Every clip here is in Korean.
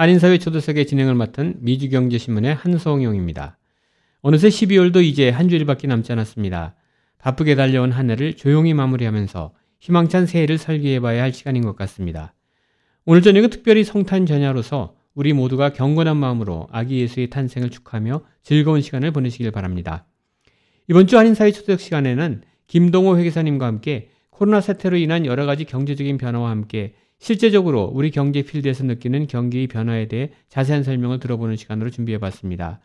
한인사회 초대석의 진행을 맡은 미주경제신문의 한성용입니다. 어느새 12월도 이제 한 주일밖에 남지 않았습니다. 바쁘게 달려온 한 해를 조용히 마무리하면서 희망찬 새해를 설계해봐야 할 시간인 것 같습니다. 오늘 저녁은 특별히 성탄 전야로서 우리 모두가 경건한 마음으로 아기 예수의 탄생을 축하하며 즐거운 시간을 보내시길 바랍니다. 이번 주 한인사회 초대석 시간에는 김동호 회계사님과 함께 코로나 사태로 인한 여러 가지 경제적인 변화와 함께 실제적으로 우리 경제 필드에서 느끼는 경기의 변화에 대해 자세한 설명을 들어보는 시간으로 준비해 봤습니다.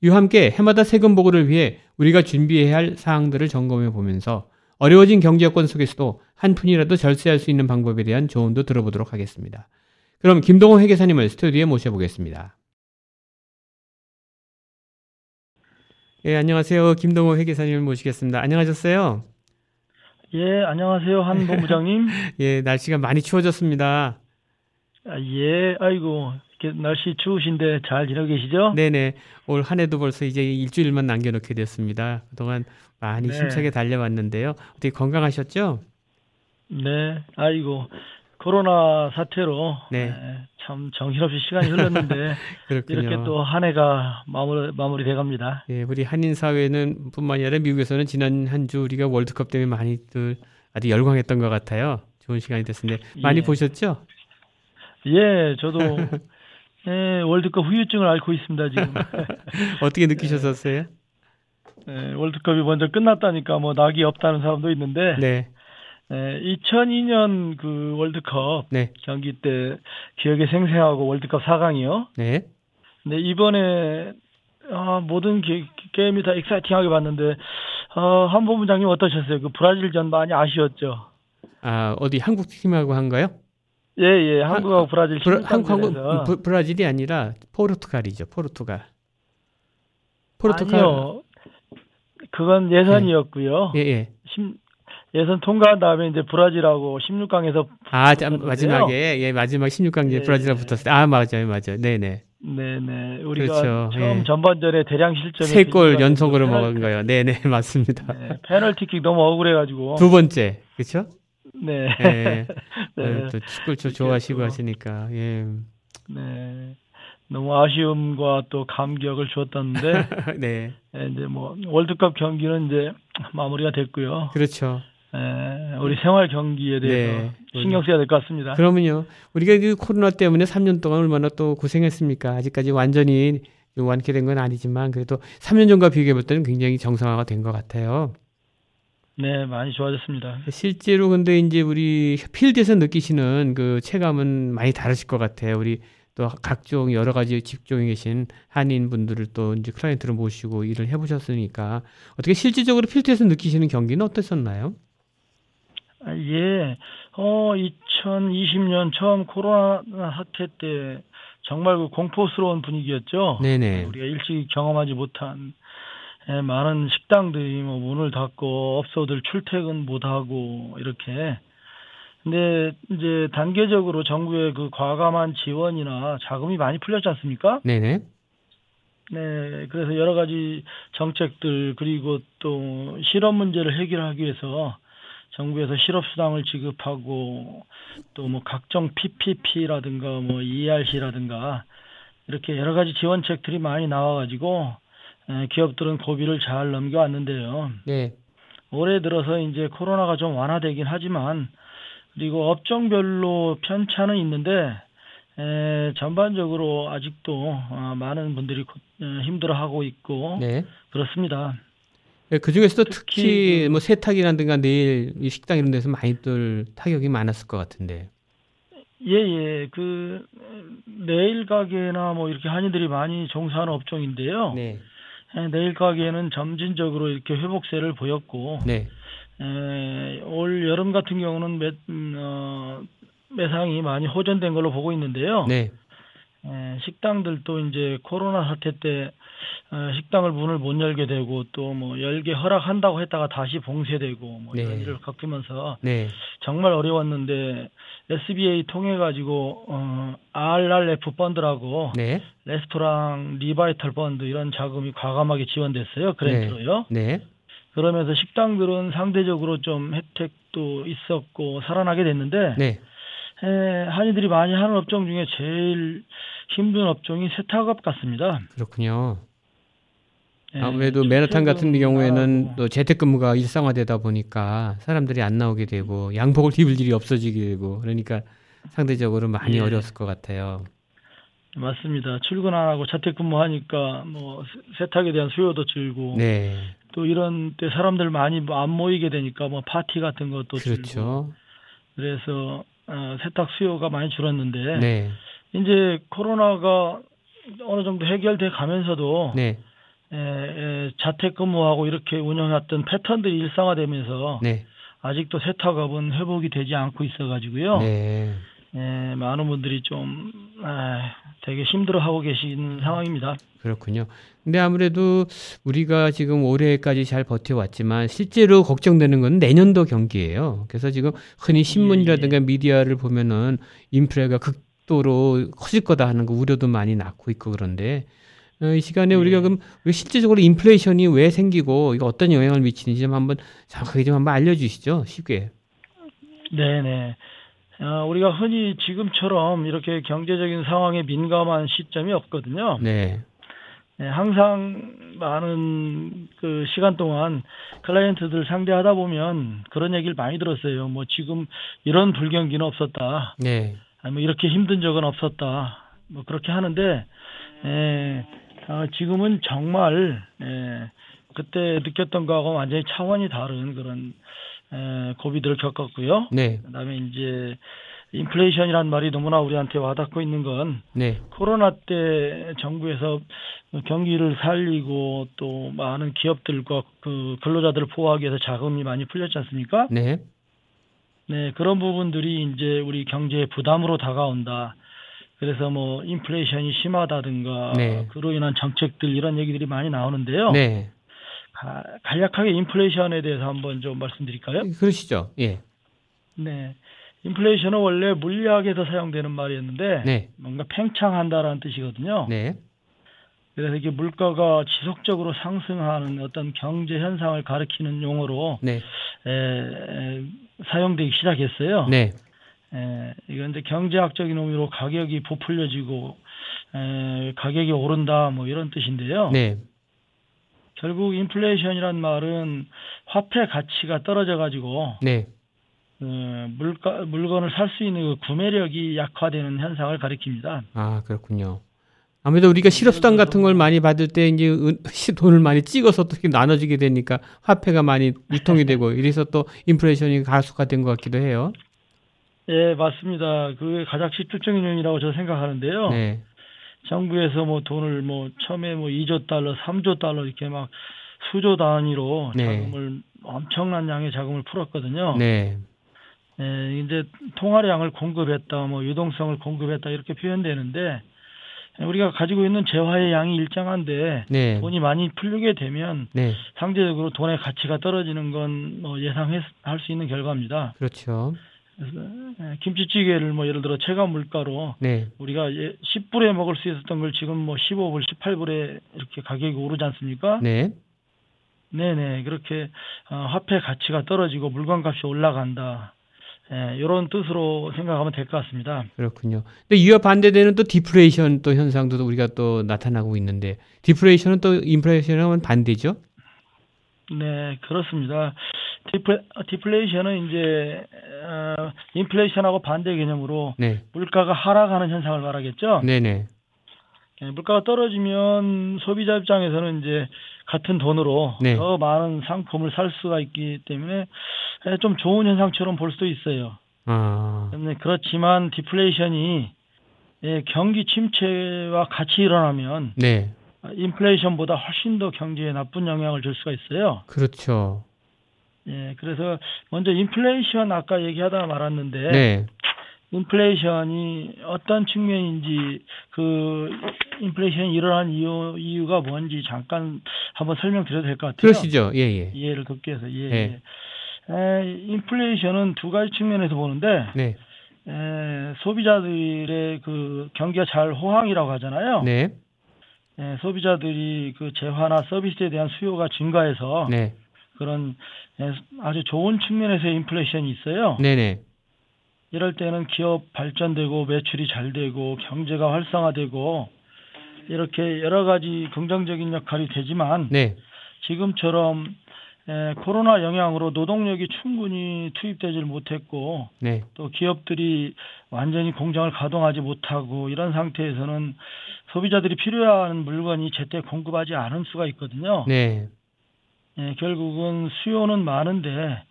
이와 함께 해마다 세금 보고를 위해 우리가 준비해야 할 사항들을 점검해 보면서 어려워진 경제 여건 속에서도 한 푼이라도 절세할 수 있는 방법에 대한 조언도 들어보도록 하겠습니다. 그럼 김동호 회계사님을 스튜디오에 모셔보겠습니다. 예, 안녕하세요. 김동호 회계사님을 모시겠습니다. 안녕하셨어요? 예, 안녕하세요. 한 본부장님. 예, 날씨가 많이 추워졌습니다. 아, 예, 아이고, 날씨 추우신데 잘 지내고 계시죠? 네네. 올 한 해도 벌써 이제 일주일만 남겨놓게 됐습니다. 그동안 많이 네. 힘차게 달려왔는데요. 어떻게 건강하셨죠? 네, 아이고, 코로나 사태로 네. 예, 참 정신없이 시간이 흘렀는데. 이렇게 또 한 해가 마무리 마무리 돼 갑니다. 예, 우리 한인 사회는 뿐만이 아니라 미국에서는 지난 한 주 우리가 월드컵 때문에 많이들 아주 열광했던 것 같아요. 좋은 시간이 됐는데 많이 예. 보셨죠? 예, 저도 예, 월드컵 후유증을 앓고 있습니다 지금. 어떻게 느끼셨었어요? 예, 월드컵이 먼저 끝났다니까 뭐 낙이 없다는 사람도 있는데 네, 예, 2002년 그 월드컵 네, 경기 때 기억에 생생하고 월드컵 4강이요. 네. 근데 이번에 아, 모든 게, 임이 다 exciting하게 봤는데 어, 한 본부장님 어떠셨어요? 그 브라질전 많이 아쉬웠죠. 아 어디 한국 팀하고 한가요? 예, 예. 한국하고 브라질 브라, 한국, 한국 브- 브라질이 아니라 포르투갈이죠. 포르투갈. 포르투갈. 아니요. 그건 예선이었고요. 예, 예. 심- 예선 통과한 다음에 이제 브라질하고 16강에서 아, 참. 마지막에. 예 마지막 16강 때 예, 브라질하고 예. 붙었을 때아 맞아요 맞아요. 네네. 네네. 우리가 그렇죠. 처음 예. 전반전에 대량 실점에 세골 뒤집어가지고 연속으로 먹은 거예요. 네네 맞습니다. 네, 페널티킥 너무 억울해가지고. 두 번째. 그렇죠 네. 예. 네. 어, 또 축구를 좀 좋아하시고 또- 하시니까. 예. 네. 너무 아쉬움과 또 감격을 주었던데. 네. 예, 이제 뭐 월드컵 경기는 이제 마무리가 됐고요. 그렇죠 예, 우리 생활 경기에 대해서 네. 신경 써야 될 것 같습니다. 그러면요 우리가 그 코로나 때문에 3년 동안 얼마나 또 고생했습니까 아직까지 완전히 완쾌된 건 아니지만 그래도 3년 전과 비교해 볼 때는 굉장히 정상화가 된 것 같아요. 네, 많이 좋아졌습니다. 실제로 근데 이제 우리 필드에서 느끼시는 그 체감은 많이 다르실 것 같아요. 우리 또 각종 여러 가지 직종에 계신 한인 분들을 또 이제 클라이언트를 모시고 일을 해보셨으니까 어떻게 실질적으로 필드에서 느끼시는 경기는 어땠었나요? 아, 예, 어, 2020년 처음 코로나 사태 때 정말 그 공포스러운 분위기였죠. 네네. 우리가 일찍 경험하지 못한 예, 많은 식당들이 뭐 문을 닫고 업소들 출퇴근 못하고 이렇게. 근데 이제 단계적으로 정부의 그 과감한 지원이나 자금이 많이 풀렸지 않습니까? 네네. 네, 그래서 여러 가지 정책들 그리고 또 실업 문제를 해결하기 위해서 정부에서 실업 수당을 지급하고 또 뭐 각종 PPP라든가 뭐 ERC라든가 이렇게 여러 가지 지원책들이 많이 나와가지고 에, 기업들은 고비를 잘 넘겨왔는데요. 네. 올해 들어서 이제 코로나가 좀 완화되긴 하지만 그리고 업종별로 편차는 있는데 에, 전반적으로 아직도 어, 많은 분들이 힘들어하고 있고 네. 그렇습니다. 그 중에서도 특히 특히 그- 뭐 세탁이라든가 내일 이 식당 이런 데서 많이들 타격이 많았을 것 같은데. 예 예 그 네일 가게나 뭐 이렇게 한인들이 많이 종사하는 업종인데요. 네. 에, 네일 가게는 점진적으로 이렇게 회복세를 보였고 네. 에, 올 여름 같은 경우는 매, 음, 어, 매상이 많이 호전된 걸로 보고 있는데요. 네. 예, 식당들도 이제 코로나 사태 때 어, 식당을 문을 못 열게 되고 또 뭐 열게 허락한다고 했다가 다시 봉쇄되고 뭐 이런 네. 일을 겪으면서 네. 정말 어려웠는데 SBA 통해 가지고 어, RRF 펀드라고 네. 레스토랑 리바이털 펀드 이런 자금이 과감하게 지원됐어요 그랜트로요. 네. 그러면서 식당들은 상대적으로 좀 혜택도 있었고 살아나게 됐는데 네. 에, 한이들이 많이 하는 업종 중에 제일 힘든 업종이 세탁업 같습니다. 그렇군요. 예, 아무래도 맨하탄 같은 경우에는 하고, 또 재택근무가 일상화되다 보니까 사람들이 안 나오게 되고 양복을 입을 일이 없어지게 되고 그러니까 상대적으로 많이 예. 어려웠을 것 같아요. 맞습니다. 출근 안 하고 재택근무하니까 뭐 세- 세탁에 대한 수요도 줄고 네. 또 이런 때 사람들 많이 안 모이게 되니까 뭐 파티 같은 것도 줄고 그렇죠. 그래서 어, 세탁 수요가 많이 줄었는데 네. 이제 코로나가 어느 정도 해결돼 가면서도 네. 에, 에, 자택근무하고 이렇게 운영했던 패턴들이 일상화되면서 네. 아직도 세탁업은 회복이 되지 않고 있어가지고요. 네. 예, 많은 분들이 좀 아, 되게 힘들어하고 계시는 상황입니다. 그렇군요. 근데 아무래도 우리가 지금 올해까지 잘 버텨왔지만 실제로 걱정되는 건 내년도 경기예요. 그래서 지금 흔히 신문이라든가 미디어를 보면은 인플레가 극도로 커질 거다 하는 그 우려도 많이 낳고 있고 그런데 어, 이 시간에 우리가 그럼 우리 실제적으로 인플레이션이 왜 생기고 이거 어떤 영향을 미치는지 좀 한번 정확하게 좀 한번 알려주시죠. 쉽게. 네네. 어, 우리가 흔히 지금처럼 이렇게 경제적인 상황에 민감한 시점이 없거든요. 네. 예, 항상 많은 그 시간 동안 클라이언트들 상대하다 보면 그런 얘기를 많이 들었어요. 뭐 지금 이런 불경기는 없었다. 네. 아니 뭐 이렇게 힘든 적은 없었다. 뭐 그렇게 하는데 에, 어, 지금은 정말 에, 그때 느꼈던 거하고 완전히 차원이 다른 그런 에, 고비들을 겪었고요. 네. 그다음에 이제 인플레이션이란 말이 너무나 우리한테 와닿고 있는 건 네. 코로나 때 정부에서 경기를 살리고 또 많은 기업들과 그 근로자들을 보호하기 위해서 자금이 많이 풀렸지 않습니까? 네. 네, 그런 부분들이 이제 우리 경제의 부담으로 다가온다. 그래서 뭐 인플레이션이 심하다든가 네. 그로 인한 정책들 이런 얘기들이 많이 나오는데요. 네. 가- 간략하게 인플레이션에 대해서 한번 좀 말씀드릴까요? 그러시죠. 예. 네. 인플레이션은 원래 물리학에서 사용되는 말이었는데 네. 뭔가 팽창한다라는 뜻이거든요. 네. 그래서 이게 물가가 지속적으로 상승하는 어떤 경제 현상을 가리키는 용어로 네. 에, 에, 사용되기 시작했어요. 네. 에, 이건 이제 경제학적인 의미로 가격이 부풀려지고 에, 가격이 오른다 뭐 이런 뜻인데요. 네. 결국 인플레이션이란 말은 화폐 가치가 떨어져 가지고 네. 어, 물가 물건을 살 수 있는 그 구매력이 약화되는 현상을 가리킵니다. 아, 그렇군요. 아무래도 우리가 실업수당 같은 걸 많이 받을 때 이제 돈을 많이 찍어서 또 이렇게 나눠주게 되니까 화폐가 많이 유통이 되고 이래서 또 인플레이션이 가속화 된 것 같기도 해요. 예, 맞습니다. 그게 가장 실질적인 요인이라고 저는 생각하는데요. 네. 정부에서 뭐 돈을 뭐 처음에 뭐 2조 달러, 3조 달러 이렇게 막 수조 단위로 네. 자금을 엄청난 양의 자금을 풀었거든요. 네. 예, 이제 통화량을 공급했다, 뭐 유동성을 공급했다 이렇게 표현되는데 우리가 가지고 있는 재화의 양이 일정한데 네. 돈이 많이 풀리게 되면 네. 상대적으로 돈의 가치가 떨어지는 건 뭐 예상할 수 있는 결과입니다. 그렇죠. 그래서 예, 김치찌개를 뭐 예를 들어 체감 물가로 네. 우리가 예, 10불에 먹을 수 있었던 걸 지금 뭐 15불, 18불에 이렇게 가격이 오르지 않습니까? 네. 네네 그렇게 어, 화폐 가치가 떨어지고 물건값이 올라간다. 예, 이런 뜻으로 생각하면 될 것 같습니다. 그렇군요. 근데 이와 반대되는 또 디플레이션 또 현상도 우리가 또 나타나고 있는데 디플레이션은 또 인플레이션하고는 반대죠? 네, 그렇습니다. 디플, 디플레이션은 이제 어, 인플레이션하고 반대 개념으로 네. 물가가 하락하는 현상을 말하겠죠. 네네. 예, 물가가 떨어지면 소비자 입장에서는 이제 같은 돈으로 네. 더 많은 상품을 살 수가 있기 때문에 예, 좀 좋은 현상처럼 볼 수도 있어요. 아. 때문에 그렇지만 디플레이션이 예, 경기 침체와 같이 일어나면 네. 인플레이션보다 훨씬 더 경제에 나쁜 영향을 줄 수가 있어요. 그렇죠. 예, 그래서 먼저 인플레이션 아까 얘기하다 말았는데 네. 인플레이션이 어떤 측면인지 그 인플레이션이 일어난 이유 이유가 뭔지 잠깐 한번 설명드려도 될 것 같아요. 그러시죠. 예, 예. 이해를 돕기 위해서 예. 네. 예. 에, 인플레이션은 두 가지 측면에서 보는데 네. 에, 소비자들의 그 경기가 잘 호황이라고 하잖아요. 네. 에, 소비자들이 그 재화나 서비스에 대한 수요가 증가해서 네. 그런 에, 아주 좋은 측면에서의 인플레이션이 있어요. 네, 네. 이럴 때는 기업 발전되고 매출이 잘 되고 경제가 활성화되고 이렇게 여러 가지 긍정적인 역할이 되지만 네. 지금처럼 에, 코로나 영향으로 노동력이 충분히 투입되질 못했고 네. 또 기업들이 완전히 공장을 가동하지 못하고 이런 상태에서는 소비자들이 필요한 물건이 제때 공급하지 않을 수가 있거든요. 네. 예, 결국은 수요는 많은데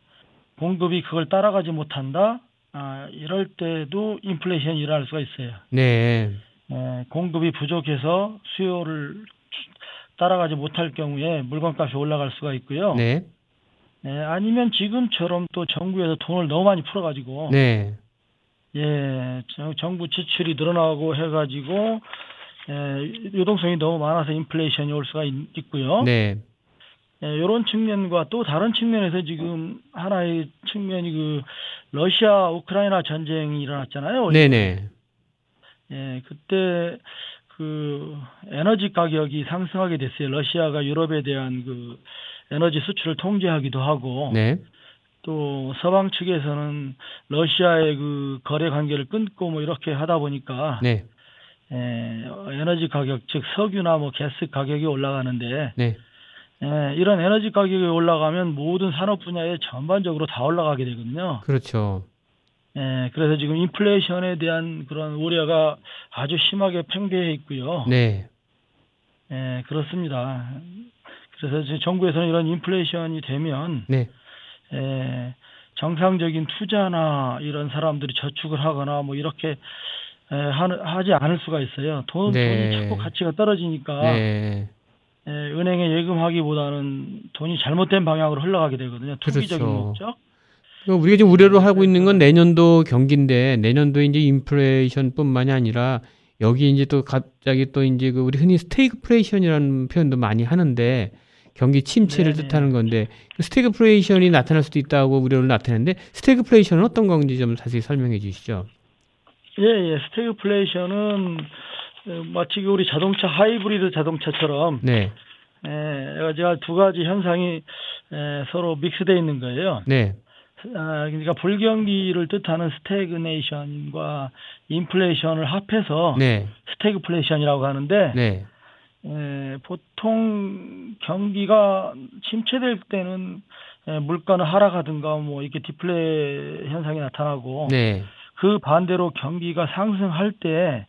공급이 그걸 따라가지 못한다. 아, 이럴 때도 인플레이션이 일어날 수가 있어요. 네. 예, 공급이 부족해서 수요를 따라가지 못할 경우에 물건값이 올라갈 수가 있고요. 네. 예, 아니면 지금처럼 또 정부에서 돈을 너무 많이 풀어가지고 네. 예, 정- 정부 지출이 늘어나고 해가지고 예, 유동성이 너무 많아서 인플레이션이 올 수가 있, 있고요. 네. 예, 이런 측면과 또 다른 측면에서 지금 하나의 측면이 그 러시아 우크라이나 전쟁이 일어났잖아요. 네, 네. 예, 그때 그 에너지 가격이 상승하게 됐어요. 러시아가 유럽에 대한 그 에너지 수출을 통제하기도 하고 네. 또 서방 측에서는 러시아의 그 거래 관계를 끊고 뭐 이렇게 하다 보니까 네. 에, 에너지 가격 즉 석유나 뭐 가스 가격이 올라가는데 네. 에, 이런 에너지 가격이 올라가면 모든 산업 분야에 전반적으로 다 올라가게 되거든요. 그렇죠. 에, 그래서 지금 인플레이션에 대한 그런 우려가 아주 심하게 팽배해 있고요. 네. 에, 그렇습니다. 그래서 지금 정부에서는 이런 인플레이션이 되면 네. 에, 정상적인 투자나 이런 사람들이 저축을 하거나 뭐 이렇게 에, 하는, 하지 않을 수가 있어요. 돈, 네. 돈이 자꾸 가치가 떨어지니까 네. 에, 은행에 예금하기보다는 돈이 잘못된 방향으로 흘러가게 되거든요. 투기적인 그렇죠. 목적. 우리가 지금 우려로 하고 있는 건 내년도 경기인데 내년도 이제 인플레이션뿐만이 아니라 여기 이제 또 갑자기 또 이제 그 우리 흔히 스태그플레이션이라는 표현도 많이 하는데 경기 침체를 네네. 뜻하는 건데 그 스태그플레이션이 나타날 수도 있다고 우려를 나타내는데 스태그플레이션은 어떤 건지 좀 자세히 설명해 주시죠. 예, 예. 스태그플레이션은 어, 마치 그 우리 자동차 하이브리드 자동차처럼 네, 에, 제가 두 가지 현상이 에, 서로 mix되어 있는 거예요. 네, 아, 그러니까 불경기를 뜻하는 스태그네이션과 인플레이션을 합해서 네, 스태그플레이션이라고 하는데 네, 에, 보통 경기가 침체될 때는 에, 물가는 하락하든가 뭐 이렇게 디플레 현상이 나타나고 네, 그 반대로 경기가 상승할 때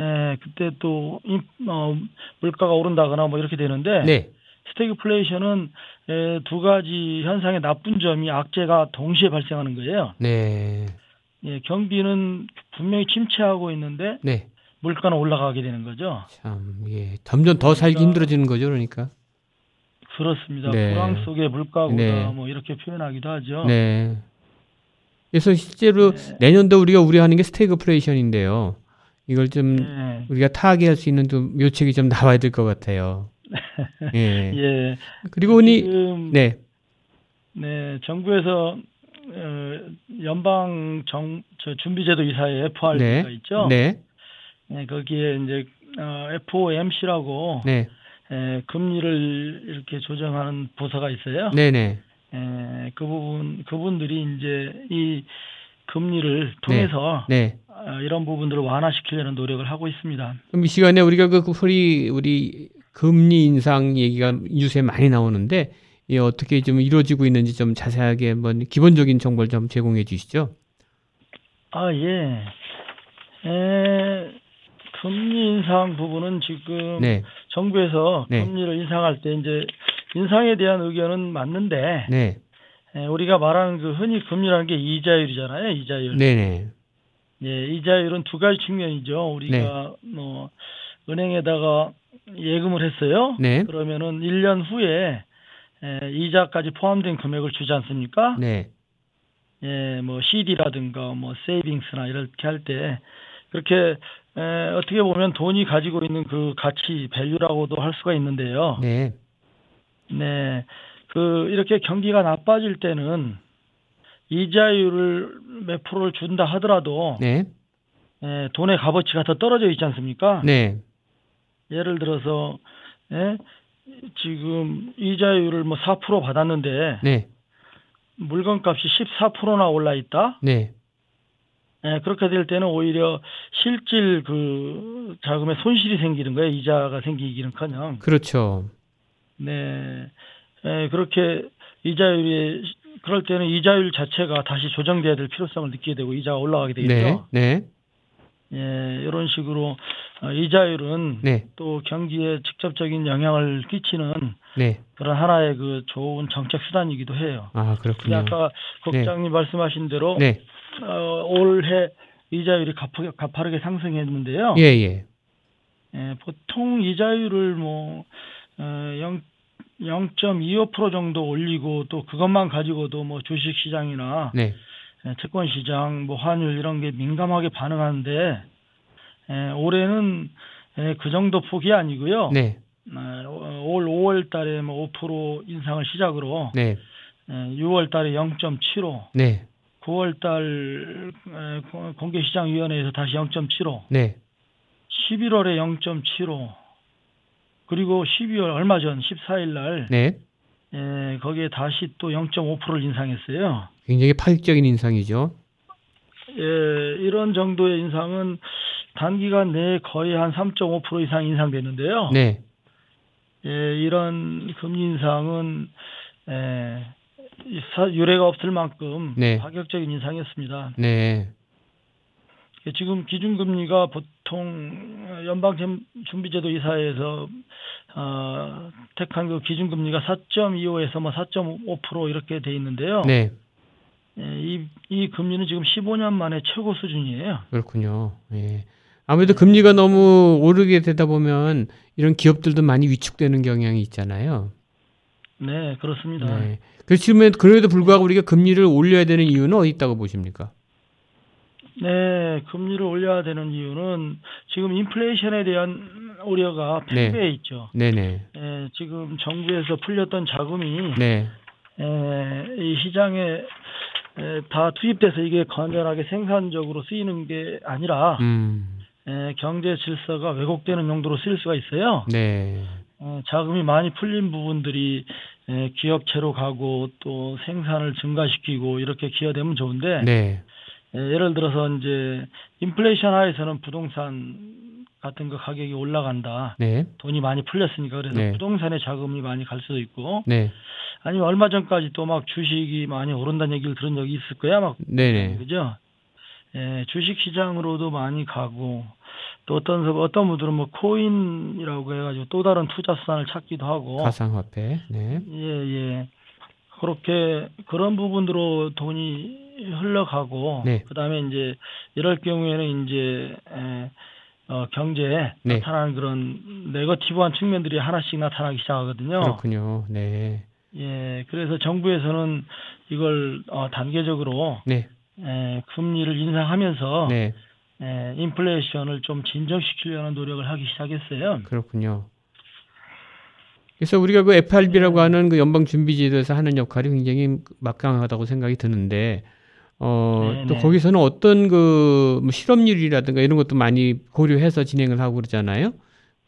에, 그때 또 인- 어, 물가가 오른다거나 뭐 이렇게 되는데 네, 스태그플레이션은 에, 두 가지 현상의 나쁜 점이 악재가 동시에 발생하는 거예요. 네, 예, 경기는 분명히 침체하고 있는데 네. 물가는 올라가게 되는 거죠. 참, 예, 점점 더 살기 그러니까- 힘들어지는 거죠, 그러니까. 그렇습니다. 네. 불황 속의 물가보다 네. 뭐 이렇게 표현하기도 하죠. 네. 그래서 실제로 네. 내년도 우리가 우려하는 게 스태그플레이션인데요. 이걸 좀 예, 우리가 타개할 수 있는 좀 묘책이 좀 나와야 될 것 같아요. 예. 예. 그리고 이 지금 네, 네, 정부에서 어, 연방 정저 준비제도 이사회 FRB가 있죠. 네, 네, 거기에 이제 어, FOMC라고 네, 에, 금리를 이렇게 조정하는 부서가 있어요. 네, 네, 에, 그 부분 그분들이 이제 이 금리를 통해서 네. 어, 이런 부분들을 완화시키려는 노력을 하고 있습니다. 그럼 이 시간에 우리가 그 우리 우리 금리 인상 얘기가 뉴스에 많이 나오는데 이 어떻게 좀 이루어지고 있는지 좀 자세하게 한번 기본적인 정보를 좀 제공해 주시죠. 아 예. 에, 금리 인상 부분은 지금 네, 정부에서 네. 금리를 인상할 때 이제 인상에 대한 의견은 맞는데 네, 에, 우리가 말하는 그 흔히 금리라는 게 이자율이잖아요. 이자율. 네, 네, 예, 이자율은 두 가지 측면이죠. 우리가 뭐 은행에다가 예금을 했어요. 네, 그러면은 1년 후에 에, 이자까지 포함된 금액을 주지 않습니까? 네, 예, 뭐 CD라든가 뭐 세이빙스나 이렇게 할 때 그렇게 에, 어떻게 보면 돈이 가지고 있는 그 가치 value라고도 할 수가 있는데요. 네. 네. 그 이렇게 경기가 나빠질 때는 이자율을 몇 프로를 준다 하더라도 네. 에, 돈의 값어치가 더 떨어져 있지 않습니까? 네. 예를 들어서 예? 지금 이자율을 뭐 4% 받았는데 네. 물건값이 14%나 올라 있다. 네. 예, 그렇게 될 때는 오히려 실질 그 자금에 손실이 생기는 거예요. 이자가 생기기는커녕. 그렇죠. 네. 예, 그렇게 이자율이 그럴 때는 이자율 자체가 다시 조정돼야 될 필요성을 느끼게 되고 이자가 올라가게 네. 되겠죠. 네. 예, 이런 식으로 어, 이자율은 네. 또 경기에 직접적인 영향을 끼치는 네. 그런 하나의 그 좋은 정책 수단이기도 해요. 아, 그렇군요. 아까 국장님 말씀하신 대로 네. 어, 올해 이자율이 가파, 가파르게 상승했는데요. 예, 예. 예, 보통 이자율을 뭐 어, 0, 0.25% 정도 올리고 또 그것만 가지고도 뭐 주식 시장이나 네. 예, 채권 시장, 뭐 환율 이런 게 민감하게 반응하는데 예, 올해는 예, 그 정도 폭이 아니고요. 네. 어, 올 5월 달에 뭐 5% 인상을 시작으로 네. 예, 6월 달에 0.75, 네. 9월 달 에, 공- 공개시장위원회에서 다시 0.75, 네. 11월에 0.75, 그리고 12월 얼마 전 14일 날 네. 에, 거기에 다시 또 0.5%를 인상했어요. 굉장히 파격적인 인상이죠. 예, 이런 정도의 인상은 단기간 내에 거의 한 3.5% 이상 인상됐는데요. 네. 예, 이런 금리 인상은 사- 유례가 없을 만큼 네. 파격적인 인상이었습니다. 네. 예, 지금 기준금리가 보통 연방준비제도 이사회에서 어, 택한 그 기준금리가 4.25에서 뭐 4.5% 이렇게 돼 있는데요. 네. 예, 이, 이 금리는 지금 15년 만에 최고 수준이에요. 그렇군요. 예. 아무래도 금리가 너무 오르게 되다 보면 이런 기업들도 많이 위축되는 경향이 있잖아요. 네, 그렇습니다. 네. 그렇지만 그래도 불구하고 우리가 금리를 올려야 되는 이유는 어디 있다고 보십니까? 네, 금리를 올려야 되는 이유는 지금 인플레이션에 대한 우려가 네. 팽배해 있죠. 네네. 예, 지금 정부에서 풀렸던 자금이 네. 에, 이 시장에 에, 다 투입돼서 이게 건전하게 생산적으로 쓰이는 게 아니라 음. 에, 경제 질서가 왜곡되는 용도로 쓰일 수가 있어요. 네. 어, 자금이 많이 풀린 부분들이 에, 기업체로 가고 또 생산을 증가시키고 이렇게 기여되면 좋은데 네. 에, 예를 들어서 이제 인플레이션 하에서는 부동산 같은 거 가격이 올라간다. 네. 돈이 많이 풀렸으니까 그래서 네. 부동산에 자금이 많이 갈 수도 있고 네. 아니면 얼마 전까지 또 막 주식이 많이 오른다는 얘기를 들은 적이 있을 거야 막 네네. 그죠? 예, 주식 시장으로도 많이 가고 또 어떤 서- 어떤 분들은 뭐 코인이라고 해가지고 또 다른 투자 수단을 찾기도 하고 가상화폐. 네. 예, 예. 그렇게 그런 부분으로 돈이 흘러가고 네. 그다음에 이제 이럴 경우에는 이제 에, 어, 경제에 네. 나타나는 그런 네거티브한 측면들이 하나씩 나타나기 시작하거든요. 그렇군요. 네. 예, 그래서 정부에서는 이걸 어, 단계적으로 네. 에, 금리를 인상하면서 네. 에, 인플레이션을 좀 진정시키려는 노력을 하기 시작했어요. 그렇군요. 그래서 우리가 그 FRB라고 하는 그 연방준비제도에서 하는 역할이 굉장히 막강하다고 생각이 드는데, 어, 네, 또 네. 거기서는 어떤 그 뭐 실업률이라든가 이런 것도 많이 고려해서 진행을 하고 그러잖아요.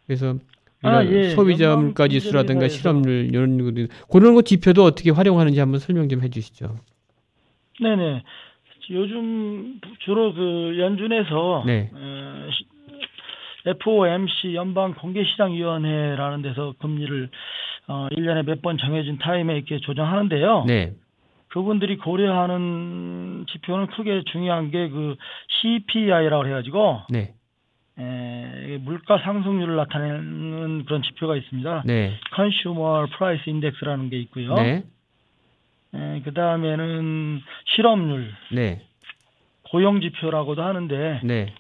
그래서 아, 예. 소비자 물가 지수라든가 실업률 이런 그런 거 지표도 어떻게 활용하는지 한번 설명 좀 해주시죠. 네네. 요즘 주로 그 연준에서 네. 에, 시- FOMC 연방 공개시장위원회라는 데서 금리를 어 1년에 몇 번 정해진 타임에 이렇게 조정하는데요. 네. 그분들이 고려하는 지표는 크게 중요한 게 그 CPI라고 해 가지고 네. 에, 물가 상승률을 나타내는 그런 지표가 있습니다. 네. Consumer Price Index라는 게 있고요. 네. 그 다음에는 실업률, 네. 고용 지표라고도 하는데 네.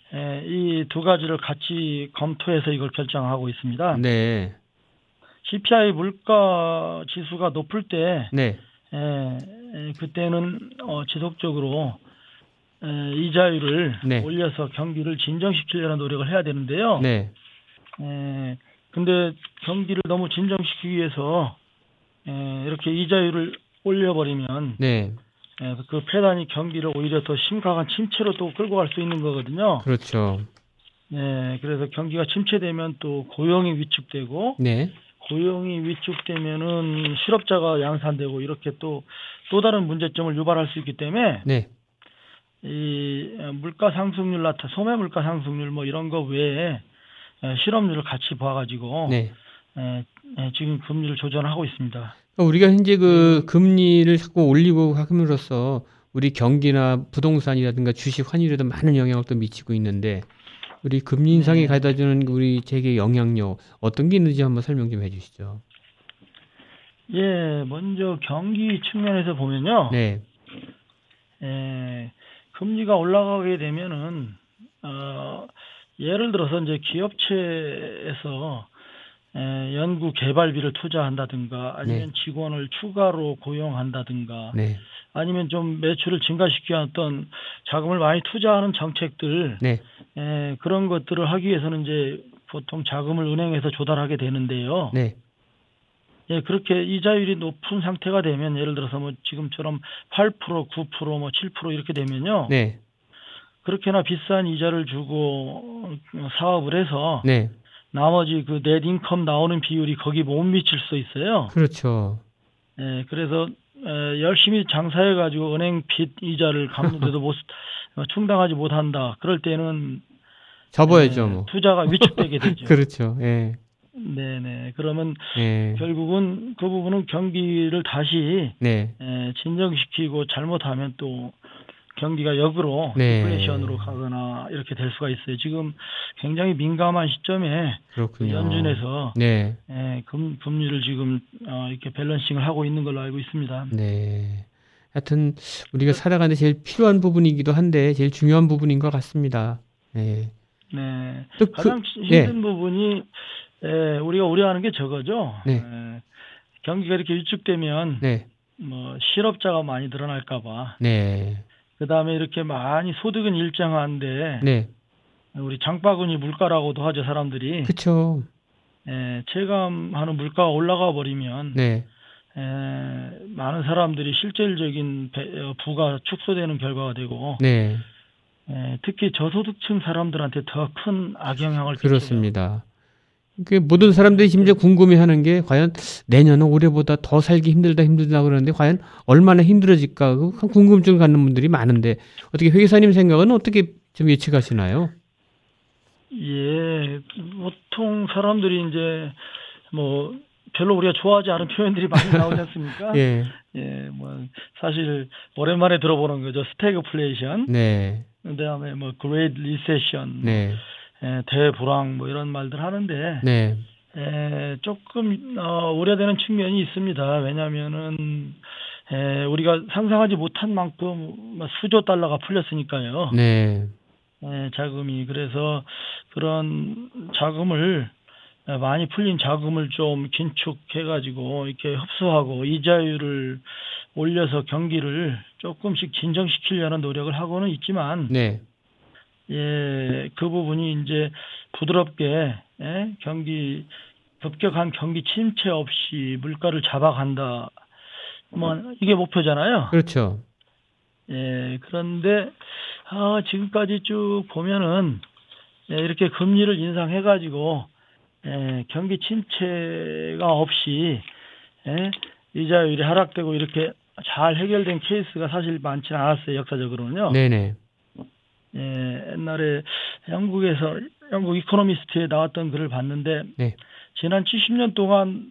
이 두 가지를 같이 검토해서 이걸 결정하고 있습니다. 네. CPI 물가 지수가 높을 때 네. 에, 에, 그때는 어, 지속적으로 에, 이자율을 네. 올려서 경기를 진정시키려는 노력을 해야 되는데요. 네. 에, 근데 경기를 너무 진정시키기 위해서 에, 이렇게 이자율을 올려버리면 네. 에, 그 패단이 경기를 오히려 더 심각한 침체로 또 끌고 갈 수 있는 거거든요. 그렇죠. 네, 그래서 경기가 침체되면 또 고용이 위축되고 네. 고용이 위축되면은 실업자가 양산되고 이렇게 또또 다른 문제점을 유발할 수 있기 때문에 네. 이 물가 상승률 나타 소매 물가 상승률 뭐 이런 거 외에 에, 실업률을 같이 봐가지고 네. 에, 에, 지금 금리를 조정하고 있습니다. 그러니까 우리가 현재 그 금리를 자꾸 올리고 함으로써 우리 경기나 부동산이라든가 주식 환율에도 많은 영향을 또 미치고 있는데 우리 금리 인상이 네. 가져다 주는 우리 재계 영향력 어떤 게 있는지 한번 설명 좀 해주시죠. 예, 먼저 경기 측면에서 보면요. 네. 에, 금리가 올라가게 되면은 어, 예를 들어서 이제 기업체에서 에, 연구 개발비를 투자한다든가 아니면 직원을 추가로 고용한다든가 네. 아니면 좀 매출을 증가시키기 위한 어떤 자금을 많이 투자하는 정책들 네. 에, 그런 것들을 하기 위해서는 이제 보통 자금을 은행에서 조달하게 되는데요. 네. 예, 그렇게 이자율이 높은 상태가 되면 예를 들어서 뭐 지금처럼 8%, 9%, 뭐 7% 이렇게 되면요. 네. 그렇게나 비싼 이자를 주고 어, 사업을 해서 네. 나머지 그 넷 인컴 나오는 비율이 거기 못 미칠 수 있어요. 그렇죠. 예, 그래서 에, 열심히 장사해 가지고 은행 빚 이자를 갚는데도 못 어, 충당하지 못한다. 그럴 때는 접어야죠, 에, 뭐. 투자가 위축되게 되죠. 그렇죠. 예. 네, 네. 그러면 예. 결국은 그 부분은 경기를 다시 네. 에, 진정시키고 잘못하면 또 경기가 역으로 네. 디플레이션으로 가거나 이렇게 될 수가 있어요. 지금 굉장히 민감한 시점에 그렇군요. 연준에서 네. 에, 금, 금리를 지금 어, 이렇게 밸런싱을 하고 있는 걸로 알고 있습니다. 네. 하여튼 우리가 살아가는 데 제일 필요한 부분이기도 한데 제일 중요한 부분인 것 같습니다. 네. 네. 또 그, 가장 예. 힘든 부분이 에, 우리가 우려하는 게 저거죠. 네. 에, 경기가 이렇게 위축되면 네. 뭐 실업자가 많이 늘어날까봐 네. 그 다음에 이렇게 많이 소득은 일정한데 네. 우리 장바구니 물가라고도 하죠 사람들이 그쵸. 에, 체감하는 물가가 올라가 버리면 네. 에, 많은 사람들이 실질적인 배- 어, 부가 축소되는 결과가 되고 네. 에, 특히 저소득층 사람들한테 더 큰 악영향을 끼쳐요. 그렇습니다. 그 모든 사람들이 심지어 궁금해하는 게 과연 내년은 올해보다 더 살기 힘들다 힘들다 그러는데 과연 얼마나 힘들어질까 그 궁금증을 갖는 분들이 많은데 어떻게 회계사님 생각은 어떻게 좀 예측하시나요? 예, 보통 사람들이 이제 뭐 별로 우리가 좋아하지 않은 표현들이 많이 나오지 않습니까? 예, 예, 뭐 사실 오랜만에 들어보는 거죠. 스태그플레이션, 네, 그다음에 뭐 Great Recession, 네, 예, 대불황 뭐 이런 말들 하는데 네, 에, 조금 어, 우려되는 측면이 있습니다. 왜냐하면은 에, 우리가 상상하지 못한 만큼 뭐 수조 달러가 풀렸으니까요. 네, 에, 자금이 그래서 그런 자금을 에, 많이 풀린 자금을 좀 긴축해가지고 이렇게 흡수하고 이자율을 올려서 경기를 조금씩 진정시키려는 노력을 하고는 있지만 네, 예, 그 부분이 이제 부드럽게 예, 경기 급격한 경기 침체 없이 물가를 잡아간다. 뭐 이게 목표잖아요. 그렇죠. 예, 그런데 아, 지금까지 쭉 보면은 예, 이렇게 금리를 인상해 가지고 예, 경기 침체가 없이 예, 이자율이 하락되고 이렇게 잘 해결된 케이스가 사실 많지는 않았어요. 역사적으로는요. 네, 네, 예, 옛날에 영국에서 영국 이코노미스트에 나왔던 글을 봤는데 네. 지난 70년 동안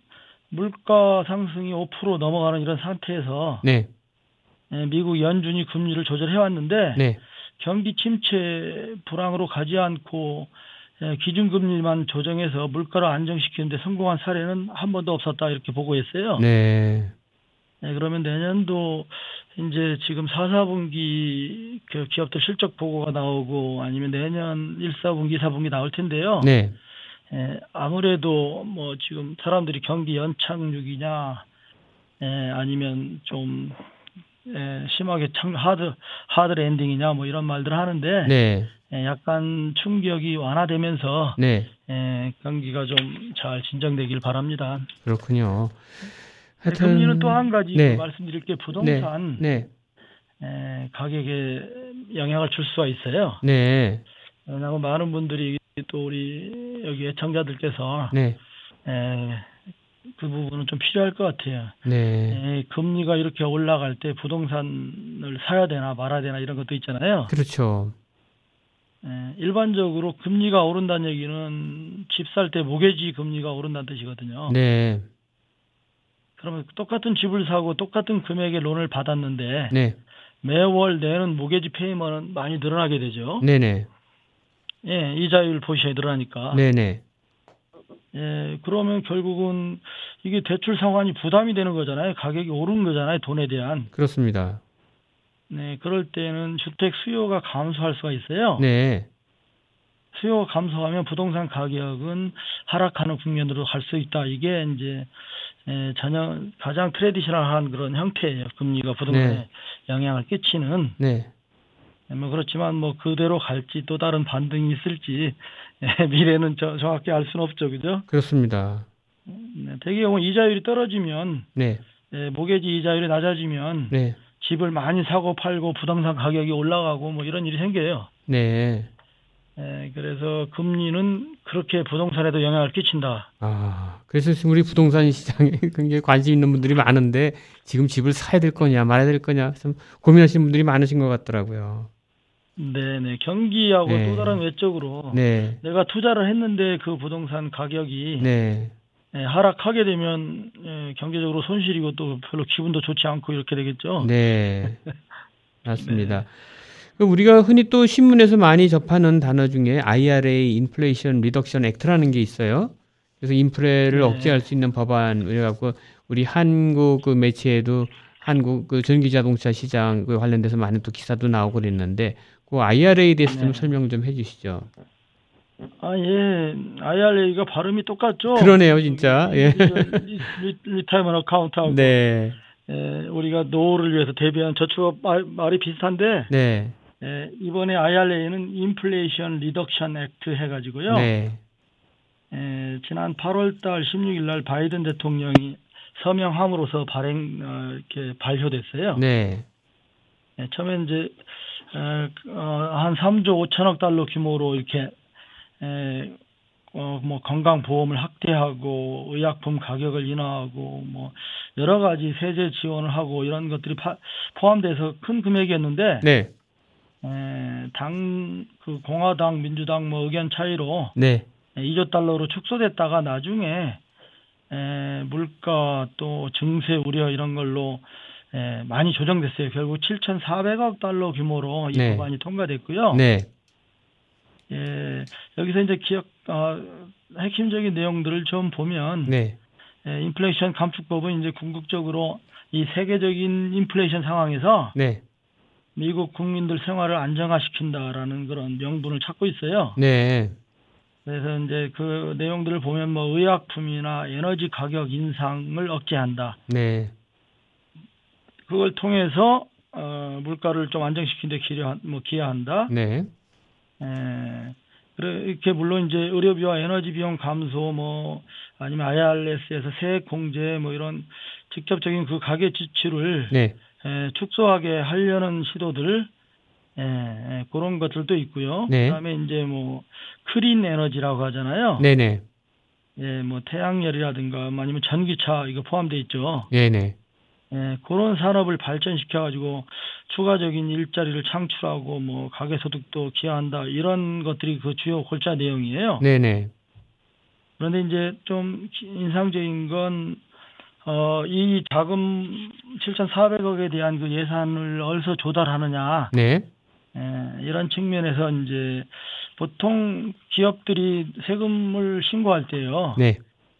물가 상승이 5% 넘어가는 이런 상태에서 네, 예, 미국 연준이 금리를 조절해 왔는데 네, 경기 침체 불황으로 가지 않고 예, 기준금리만 조정해서 물가를 안정시키는데 성공한 사례는 한 번도 없었다 이렇게 보고했어요. 네, 예, 그러면 내년도 이제 지금 4, 4분기 그 기업들 실적 보고가 나오고 아니면 내년 1, 4분기, 4분기 나올 텐데요. 네, 예, 아무래도 뭐 지금 사람들이 경기 연착륙이냐 예, 아니면 좀 예, 심하게 참 하드 하드 랜딩이냐 뭐 이런 말들을 하는데 네. 예, 약간 충격이 완화되면서 네. 예, 경기가 좀 잘 진정되길 바랍니다. 그렇군요. 네, 금리는 또 한 가지 네. 말씀드릴 게 네. 부동산 네. 예, 가격에 영향을 줄 수가 있어요. 네. 왜냐하면 많은 분들이 또 우리 여기 애청자들께서 네. 예, 그 부분은 좀 필요할 것 같아요. 네. 예, 금리가 이렇게 올라갈 때 부동산을 사야 되나 말아야 되나 이런 것도 있잖아요. 그렇죠. 예, 일반적으로 금리가 오른다는 얘기는 집 살 때 모계지 금리가 오른다는 뜻이거든요. 네. 그러면 똑같은 집을 사고 똑같은 금액의 론을 받았는데 네. 매월 내는 모계지 페이먼은 많이 늘어나게 되죠. 네, 네. 예, 이자율 포션이 늘어나니까. 네, 네. 예, 그러면 결국은 이게 대출 상환이 부담이 되는 거잖아요. 가격이 오른 거잖아요. 돈에 대한. 그렇습니다. 네, 그럴 때는 주택 수요가 감소할 수가 있어요. 네. 수요가 감소하면 부동산 가격은 하락하는 국면으로 갈 수 있다. 이게 이제 에, 전형 가장 트레디셔널한 그런 형태예요. 금리가 부동산에 네. 영향을 끼치는. 네. 뭐 그렇지만 뭐 그대로 갈지 또 다른 반등이 있을지 에, 미래는 저, 정확히 알 수는 없죠, 그죠? 그렇습니다. 네, 대개 경우 이자율이 떨어지면 네. 에, 모계지 이자율이 낮아지면 네. 집을 많이 사고 팔고 부동산 가격이 올라가고 뭐 이런 일이 생겨요. 네. 에, 그래서 금리는 그렇게 부동산에도 영향을 끼친다. 아, 그래서 지금 우리 부동산 시장에 굉장히 관심 있는 분들이 많은데 지금 집을 사야 될 거냐 말아야 될 거냐 좀 고민하시는 분들이 많으신 것 같더라고요. 네네 경기하고 네. 또 다른 외적으로 네. 내가 투자를 했는데 그 부동산 가격이 네. 예, 하락하게 되면 예, 경제적으로 손실이고 또 별로 기분도 좋지 않고 이렇게 되겠죠. 네. 맞습니다. 그 우리가 흔히 또 신문에서 많이 접하는 단어 중에 IRA Inflation Reduction Act라는 게 있어요. 그래서 인플레를 네. 억제할 수 있는 법안 그래갖고 우리 한국 그 매체에도 한국 그 전기 자동차 시장 그 관련돼서 많은 또 기사도 나오고 그랬는데 그 IRA에 대해서 좀 네. 설명 좀 해주시죠. 아 예, IRA가 발음이 똑같죠. 그러네요, 진짜. 예. retirement account하고 네, 예, 우리가 노후를 위해서 대비한 저축업 말, 말이 비슷한데 네, 예, 이번에 IRA는 Inflation Reduction Act 해가지고요. 네, 에, 지난 8월달 16일 날 바이든 대통령이 서명함으로써 발행 어, 이렇게 발효됐어요. 네, 예, 처음에 이제 에, 어, 한 3조 5천억 달러 규모로 이렇게 에, 어, 뭐 건강보험을 확대하고 의약품 가격을 인하하고 뭐 여러 가지 세제 지원을 하고 이런 것들이 파- 포함돼서 큰 금액이었는데 네, 당 그 공화당 민주당 뭐 의견 차이로 네, 2조 달러로 축소됐다가 나중에 에, 물가 또 증세 우려 이런 걸로 에, 많이 조정됐어요. 결국 7,400억 달러 규모로 이 네. 법안이 통과됐고요. 네, 예, 여기서 이제 기억 어, 핵심적인 내용들을 좀 보면 네, 에, 인플레이션 감축법은 이제 궁극적으로 이 세계적인 인플레이션 상황에서 네, 미국 국민들 생활을 안정화시킨다라는 그런 명분을 찾고 있어요. 네, 그래서 이제 그 내용들을 보면 뭐 의약품이나 에너지 가격 인상을 억제한다. 네, 그걸 통해서 어, 물가를 좀 안정시키는 데 기여한, 뭐 기여한다. 네, 에, 그래 이렇게 물론 이제 의료비와 에너지 비용 감소 뭐 아니면 IRS에서 세액 공제 뭐 이런 직접적인 그 가계 지출을 네, 에, 축소하게 하려는 시도들 에, 에, 그런 것들도 있고요. 네. 그다음에 이제 뭐 크린 에너지라고 하잖아요. 네, 네, 예, 뭐 태양열이라든가 뭐 아니면 전기차 이거 포함돼 있죠. 네, 네, 예, 그런 산업을 발전시켜 가지고 추가적인 일자리를 창출하고 뭐 가계 소득도 기여한다 이런 것들이 그 주요 골자 내용이에요. 네, 네, 그런데 이제 좀 인상적인 건 어, 이 자금 7,400억에 대한 그 예산을 어디서 조달하느냐 네, 예, 이런 측면에서 이제 보통 기업들이 세금을 신고할 때요. 네,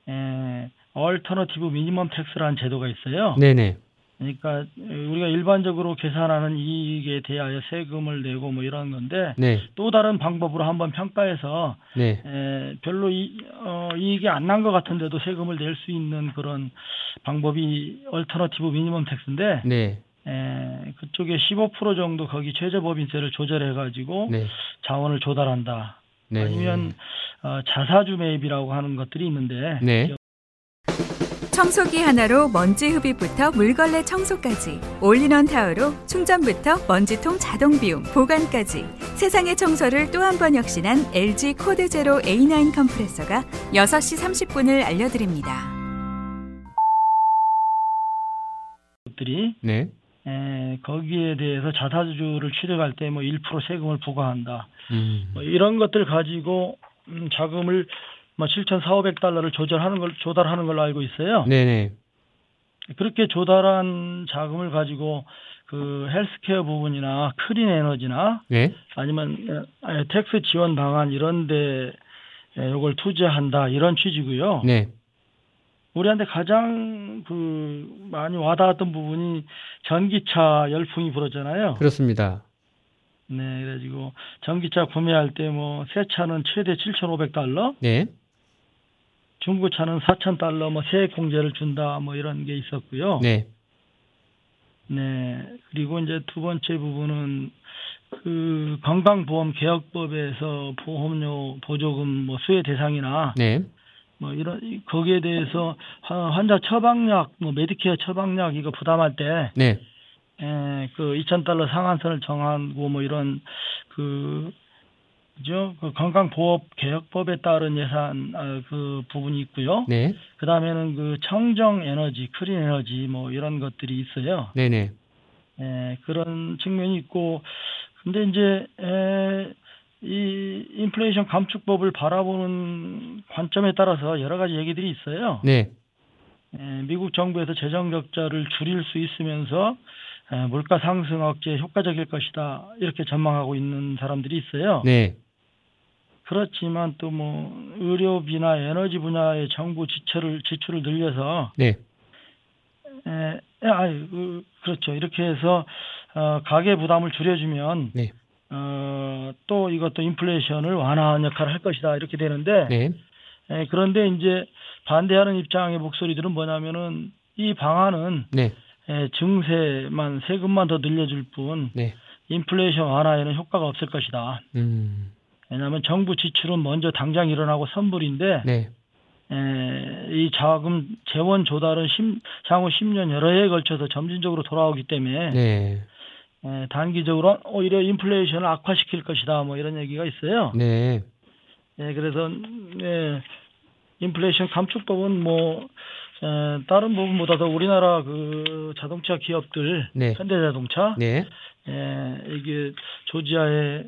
에, alternative minimum tax라는 제도가 있어요. 네, 네, 그러니까 우리가 일반적으로 계산하는 이익에 대하여 세금을 내고 뭐 이런 건데 네. 또 다른 방법으로 한번 평가해서 네. 에, 별로 이, 어, 이익이 안 난 것 같은데도 세금을 낼 수 있는 그런 방법이 alternative minimum tax인데 네. 에, 그쪽에 15% 정도 거기 최저법인세를 조절해 가지고 네. 재원을 조달한다. 네. 아니면 어, 자사주 매입이라고 하는 것들이 있는데 네. 청소기 하나로 먼지 흡입부터 물걸레 청소까지 올인원 타워로 충전부터 먼지통 자동 비움 보관까지 세상의 청소를 또 한 번 혁신한 LG 코드 제로 A9 컴프레서가 6시 30분을 알려드립니다. 것들이 네. 에, 거기에 대해서 자사주를 취득할 때 뭐 1% 세금을 부과한다. 음. 뭐 이런 것들 가지고 음, 자금을 뭐 7,400달러를 조절하는 걸 조달하는 걸로 알고 있어요. 네네. 그렇게 조달한 자금을 가지고 그 헬스케어 부분이나 clean energy나 네. 아니면 에, tax 지원 방안 이런데 이걸 투자한다 이런 취지고요. 네. 우리한테 가장 그 많이 와닿았던 부분이 전기차 열풍이 불었잖아요. 그렇습니다. 네, 그래가지고 전기차 구매할 때 뭐 새 차는 최대 7,500달러, 네. 중고차는 4,000달러 뭐 세액 공제를 준다 뭐 이런 게 있었고요. 네. 네, 그리고 이제 두 번째 부분은 그 건강보험 개혁법에서 보험료 보조금 뭐 수혜 대상이나 네. 뭐 이런 거기에 대해서 하- 환자 처방약 뭐 메디케어 처방약 이거 부담할 때 네. 에, 그 2,000달러 상한선을 정하고 뭐 이런 그그 죠? 그 건강보험 개혁법에 따른 예산 아, 그 부분이 있고요. 네. 그 다음에는 그 청정 에너지, clean energy 뭐 이런 것들이 있어요. 네네. 에, 그런 측면이 있고 근데 이제 에, 이 인플레이션 감축법을 바라보는 관점에 따라서 여러 가지 얘기들이 있어요. 네. 에, 미국 정부에서 재정 적자를 줄일 수 있으면서 에, 물가 상승 억제에 효과적일 것이다 이렇게 전망하고 있는 사람들이 있어요. 네. 그렇지만 또 뭐 의료비나 에너지 분야의 정부 지출을 지출을 늘려서 네. 에, 에, 아니 그, 그렇죠 이렇게 해서 어, 가계 부담을 줄여주면 네. 어, 또 이것도 인플레이션을 완화하는 역할을 할 것이다 이렇게 되는데 네. 에, 그런데 이제 반대하는 입장의 목소리들은 뭐냐면은 이 방안은 네. 에, 증세만 세금만 더 늘려줄 뿐 네. 인플레이션 완화에는 효과가 없을 것이다. 음. 왜냐하면 정부 지출은 먼저 당장 일어나고 선불인데 네. 에, 이 자금 재원 조달은 심- 향후 10년 여러 해에 걸쳐서 점진적으로 돌아오기 때문에 네. 에, 단기적으로 오히려 인플레이션을 악화시킬 것이다 뭐 이런 얘기가 있어요. 네. 예, 그래서 예, 인플레이션 감축법은 뭐 에, 다른 부분보다도 우리나라 그 자동차 기업들 네. 현대자동차 네. 예, 이게 조지아에 예,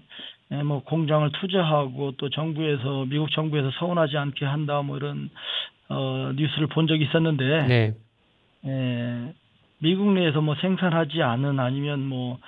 뭐 공장을 투자하고 또 정부에서 미국 정부에서 서운하지 않게 한다 뭐 이런 어 뉴스를 본 적이 있었는데 네. 예, 미국 내에서 뭐 생산하지 않은 아니면 뭐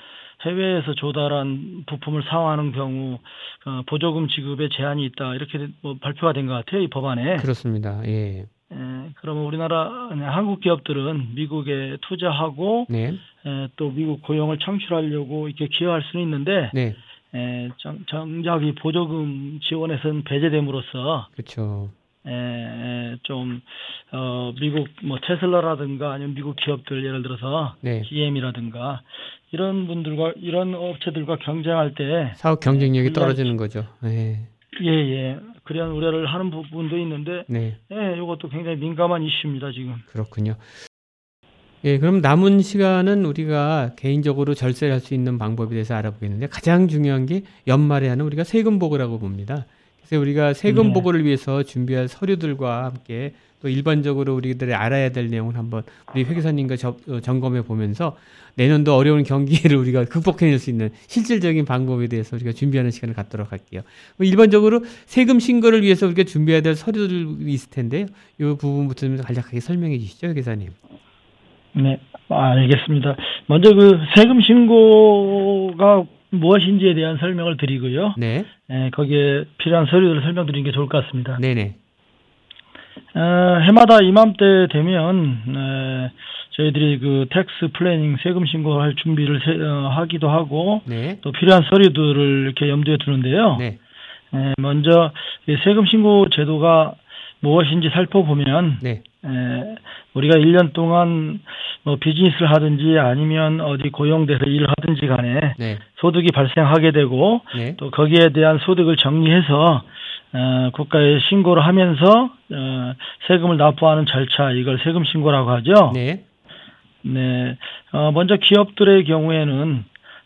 해외에서 조달한 부품을 사용하는 경우 어, 보조금 지급에 제한이 있다 이렇게 뭐 발표가 된 것 같아요 이 법안에. 그렇습니다. 예. 예, 그러면 우리나라 한국 기업들은 미국에 투자하고 네. 에, 또 미국 고용을 창출하려고 이렇게 기여할 수는 있는데 네. 에, 정, 정작 이 보조금 지원에서는 배제됨으로써 그렇죠. 에, 에, 좀 어, 미국 뭐 테슬라라든가 아니면 미국 기업들 예를 들어서 네. GM이라든가 이런 분들과 이런 업체들과 경쟁할 때 사업 경쟁력이 불리한- 떨어지는 거죠. 네. 예 예 그런 우려를 하는 부분도 있는데 네. 예, 이것도 굉장히 민감한 이슈입니다 지금. 그렇군요. 예, 그럼 남은 시간은 우리가 개인적으로 절세를 할 수 있는 방법에 대해서 알아보겠는데 가장 중요한 게 연말에 하는 우리가 세금 보고라고 봅니다. 그래서 우리가 세금 네. 보고를 위해서 준비할 서류들과 함께 또 일반적으로 우리들이 알아야 될 내용을 한번 우리 회계사님과 저- 어, 점검해 보면서 내년도 어려운 경기를 우리가 극복해낼 수 있는 실질적인 방법에 대해서 우리가 준비하는 시간을 갖도록 할게요. 뭐 일반적으로 세금 신고를 위해서 우리가 준비해야 될 서류들이 있을 텐데요. 이 부분부터 좀 간략하게 설명해 주시죠, 회계사님. 네, 아, 알겠습니다. 먼저 그 세금 신고가 무엇인지에 대한 설명을 드리고요. 네, 에, 거기에 필요한 서류들을 설명드리는 게 좋을 것 같습니다. 네네. 어, 해마다 이맘때 되면 에, 저희들이 그 tax planning 세금 신고할 준비를 세- 어, 하기도 하고 네. 또 필요한 서류들을 이렇게 염두에 두는데요. 네. 에, 먼저 이 세금 신고 제도가 무엇인지 살펴보면 네. 에, 우리가 1년 동안 뭐 비즈니스를 하든지 아니면 어디 고용돼서 일을 하든지 간에 네. 소득이 발생하게 되고 네. 또 거기에 대한 소득을 정리해서 어, 국가에 신고를 하면서 어, 세금을 납부하는 절차 이걸 세금 신고라고 하죠. 네. 네. 어, 먼저 기업들의 경우에는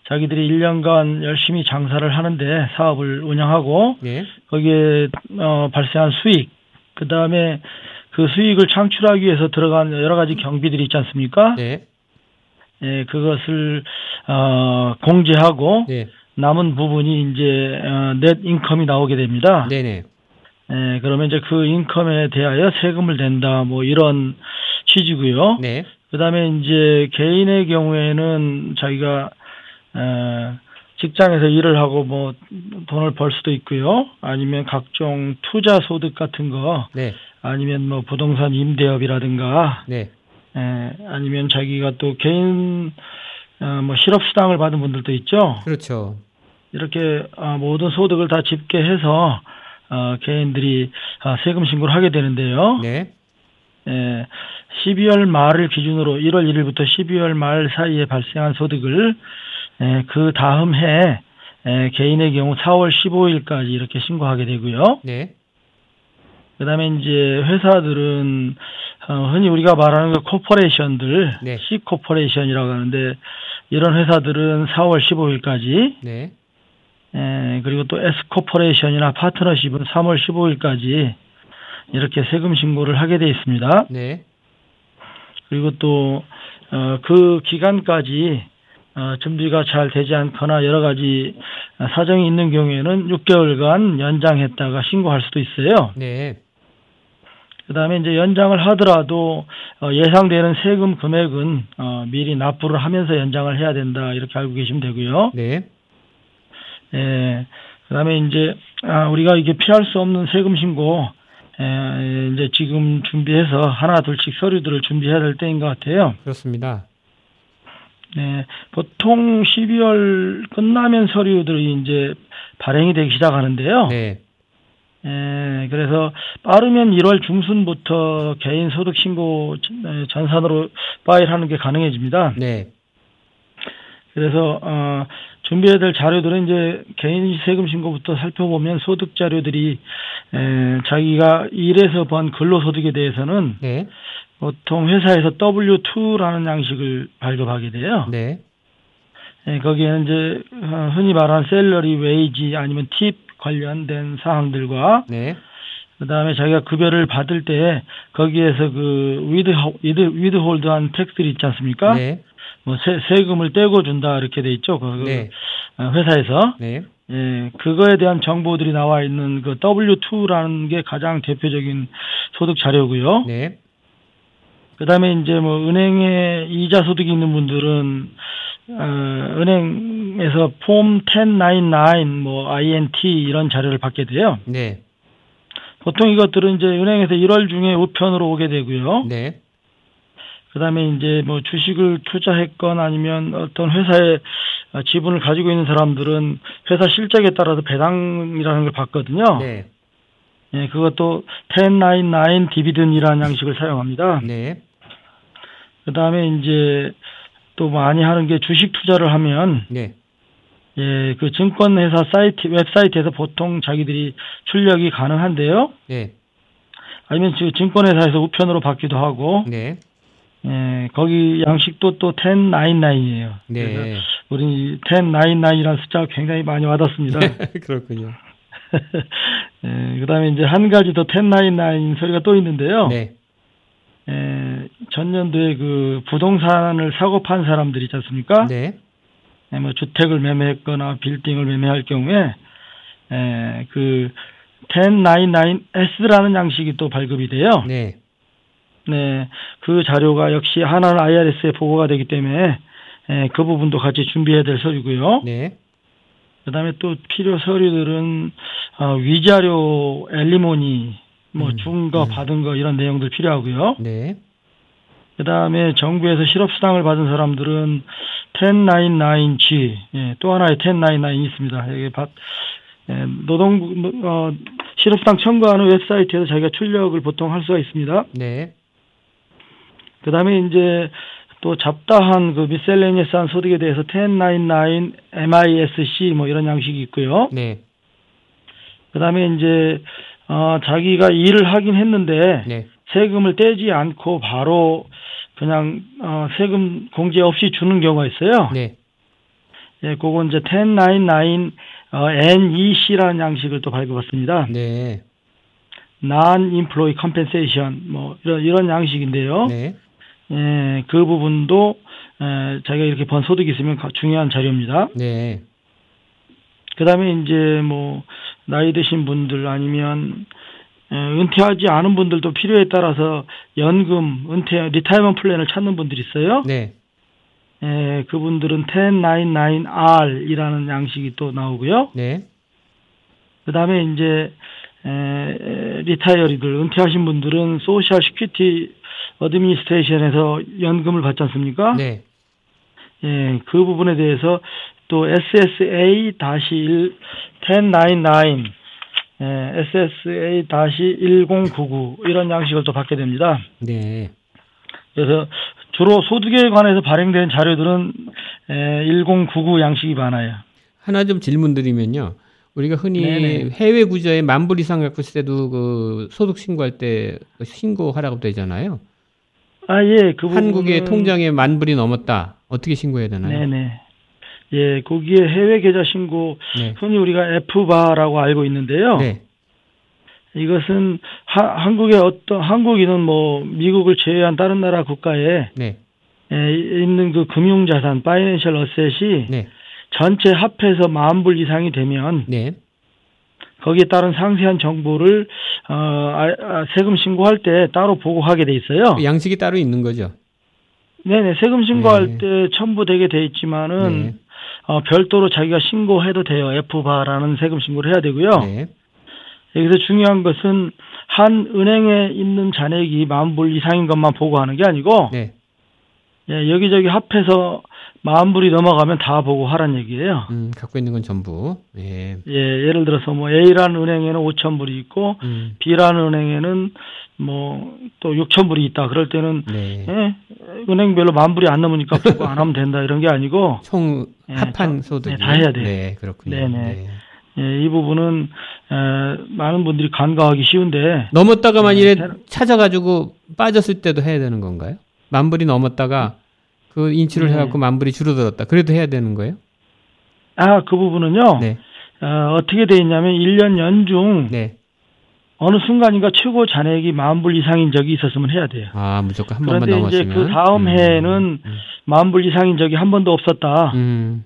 자기들이 1년간 열심히 장사를 하는데 사업을 운영하고 네. 거기에 어, 발생한 수익 그 다음에 그 수익을 창출하기 위해서 들어간 여러 가지 경비들이 있지 않습니까? 네. 예, 그것을 어, 공제하고 네. 남은 부분이 이제 어, 넷 인컴이 나오게 됩니다. 네. 네. 예, 그러면 이제 그 인컴에 대하여 세금을 낸다 뭐 이런 취지고요. 네. 그다음에 이제 개인의 경우에는 자기가 어, 직장에서 일을 하고 뭐 돈을 벌 수도 있고요. 아니면 각종 투자 소득 같은 거 네. 아니면 뭐 부동산 임대업이라든가 네. 에, 아니면 자기가 또 개인 어, 뭐 실업 수당을 받은 분들도 있죠. 그렇죠. 이렇게 어, 모든 소득을 다 집계해서 어, 개인들이 어, 세금 신고를 하게 되는데요. 네. 에, 12월 말을 기준으로 1월 1일부터 12월 말 사이에 발생한 소득을 에, 그 다음 해 에, 개인의 경우 4월 15일까지 이렇게 신고하게 되고요. 네. 그다음에 이제 회사들은 어, 흔히 우리가 말하는 그 corporation들 네. C 코퍼레이션이라고 하는데 이런 회사들은 4월 15일까지 네. 에, 그리고 또 S 코퍼레이션이나 파트너십은 3월 15일까지 이렇게 세금 신고를 하게 돼 있습니다. 네. 그리고 또 어, 그 기간까지 어, 준비가 잘 되지 않거나 여러 가지 사정이 있는 경우에는 6개월간 연장했다가 신고할 수도 있어요. 네. 그다음에 이제 연장을 하더라도 어, 예상되는 세금 금액은 어, 미리 납부를 하면서 연장을 해야 된다 이렇게 알고 계시면 되고요. 네. 예. 그다음에 이제 아, 우리가 이게 피할 수 없는 세금 신고 에, 이제 지금 준비해서 하나 둘씩 서류들을 준비해야 될 때인 것 같아요. 그렇습니다. 네, 보통 12월 끝나면 서류들이 이제 발행이 되기 시작하는데요. 네. 예, 그래서 빠르면 1월 중순부터 개인 소득 신고 전- 전산으로 파일하는 게 가능해집니다. 네. 그래서 어, 준비해야 될 자료들은 이제 개인 세금 신고부터 살펴보면 소득 자료들이 에, 자기가 일해서 번 근로소득에 대해서는 네. 보통 회사에서 W2라는 양식을 발급하게 돼요. 네. 예, 거기에는 이제 어, 흔히 말하는 salary, wage 아니면 팁 관련된 사항들과 네. 그다음에 자기가 급여를 받을 때 거기에서 그 with with withhold한 tax들이 있지 않습니까? 네. 뭐 세, 세금을 떼고 준다 이렇게 돼 있죠. 그 네. 어, 회사에서 네. 예, 그거에 대한 정보들이 나와 있는 그 W2라는 게 가장 대표적인 소득 자료고요. 네. 그다음에 이제 뭐 은행에 이자 소득이 있는 분들은 어, 은행에서 폼 1099, 뭐 INT 이런 자료를 받게 돼요. 네. 보통 이것들은 이제 은행에서 1월 중에 우편으로 오게 되고요. 네. 그다음에 이제 뭐 주식을 투자했건 아니면 어떤 회사에 어, 지분을 가지고 있는 사람들은 회사 실적에 따라서 배당이라는 걸 받거든요. 네. 예, 그것도 1099 디비든이라는 양식을 사용합니다. 네. 그 다음에 이제 또 많이 하는 게 주식 투자를 하면 네. 예, 그 증권회사 사이트 웹사이트에서 보통 자기들이 출력이 가능한데요. 네. 아니면 그 증권회사에서 우편으로 받기도 하고 네. 예, 거기 양식도 또 1099이에요. 네. 우리 1099이라는 숫자가 굉장히 많이 와닿습니다. 그렇군요. 예, 그다음에 이제 한 가지 더 1099 소리가 또 있는데요. 네. 예, 전년도에 그 부동산을 사고 판 사람들이 있지 않습니까? 네. 예, 뭐 주택을 매매했거나 빌딩을 매매할 경우에 에, 그 1099S라는 양식이 또 발급이 돼요. 네. 네, 그 자료가 역시 하나는 IRS에 보고가 되기 때문에 에, 그 부분도 같이 준비해야 될 서류고요. 네. 그다음에 또 필요 서류들은 어, 위자료, 엘리모니, 뭐 음, 준거 음. 받은 거 이런 내용들 필요하고요. 네. 그 다음에 정부에서 실업수당을 받은 사람들은 1099G, 예, 또 하나의 1099이 있습니다. 여기 받, 예, 노동부, 어, 실업수당 청구하는 웹사이트에서 자기가 출력을 보통 할 수가 있습니다. 네. 그 다음에 이제 또 잡다한 그 미셀레니어스한 소득에 대해서 1099 MISC 뭐 이런 양식이 있고요. 네. 그 다음에 이제, 어, 자기가 일을 하긴 했는데, 네. 세금을 떼지 않고 바로 그냥 어, 세금 공제 없이 주는 경우가 있어요. 네. 예, 그거 이제 1099 어, NEC라는 양식을 또 발급했습니다. 네. Non-Employee Compensation 뭐 이런 이런 양식인데요. 네. 예, 그 부분도 에, 자기가 이렇게 번 소득이 있으면 가- 중요한 자료입니다. 네. 그다음에 이제 뭐 나이 드신 분들 아니면 에, 은퇴하지 않은 분들도 필요에 따라서 연금, 은퇴, retirement plan을 찾는 분들이 있어요. 네. 에, 그분들은 1099R이라는 양식이 또 나오고요. 네. 그다음에 이제 에, 에, retiree들 은퇴하신 분들은 Social Security Administration에서 연금을 받지 않습니까? 네. 예, 그 부분에 대해서 또 SSA-1 1099 예, SSA-1099 이런 양식을 또 받게 됩니다. 네. 그래서 주로 소득에 관해서 발행된 자료들은 에, 1099 양식이 많아요. 하나 좀 질문 드리면요. 우리가 흔히 네네. 해외 구조에 만 불 이상 갖고 있을 때도 그 소득 신고할 때 신고하라고 되잖아요. 아, 예, 그 한국의 통장에 만 불이 넘었다. 어떻게 신고해야 되나요? 네네. 예, 거기에 해외 계좌 신고 네. 흔히 우리가 F바라고 알고 있는데요. 네. 이것은 하, 한국의 어떤 한국인은 뭐 미국을 제외한 다른 나라 국가에 네. 에, 있는 그 금융 자산 파이낸셜 어셋이 네. 전체 합해서 만 불 이상이 되면 네. 거기에 따른 상세한 정보를 어, 아, 아, 세금 신고할 때 따로 보고하게 돼 있어요. 그 양식이 따로 있는 거죠. 네네 세금 신고할 네. 때 첨부되게 돼 있지만은 네. 어, 별도로 자기가 신고해도 돼요. F바라는 세금 신고를 해야 되고요. 네. 여기서 중요한 것은 한 은행에 있는 잔액이 만 불 이상인 것만 보고하는 게 아니고 네. 예, 여기저기 합해서 만 불이 넘어가면 다 보고하란 얘기예요. 음, 갖고 있는 건 전부. 예. 예, 예를 들어서 뭐 A라는 은행에는 5천 불이 있고 음. B라는 은행에는 뭐 또 6천 불이 있다. 그럴 때는 네. 예, 은행별로 만 불이 안 넘으니까 보고 안 하면 된다 이런 게 아니고 총 예, 합한 다- 소득. 네, 다 해야 돼요. 네, 그렇군요. 네네. 네. 예, 이 부분은 에, 많은 분들이 간과하기 쉬운데 넘었다가 네, 만일에 새로- 찾아가지고 빠졌을 때도 해야 되는 건가요? 만 불이 넘었다가 그 인출을 네. 해갖고 만 불이 줄어들었다. 그래도 해야 되는 거예요? 아 그 부분은요 네. 어, 어떻게 돼 있냐면 1년 연중 네. 어느 순간인가 최고 잔액이 만 불 이상인 적이 있었으면 해야 돼요. 아, 무조건 한 번만 그런데 넘었으면. 이제 그 다음 음, 해에는 음, 만불 이상인 적이 한 번도 없었다. 음.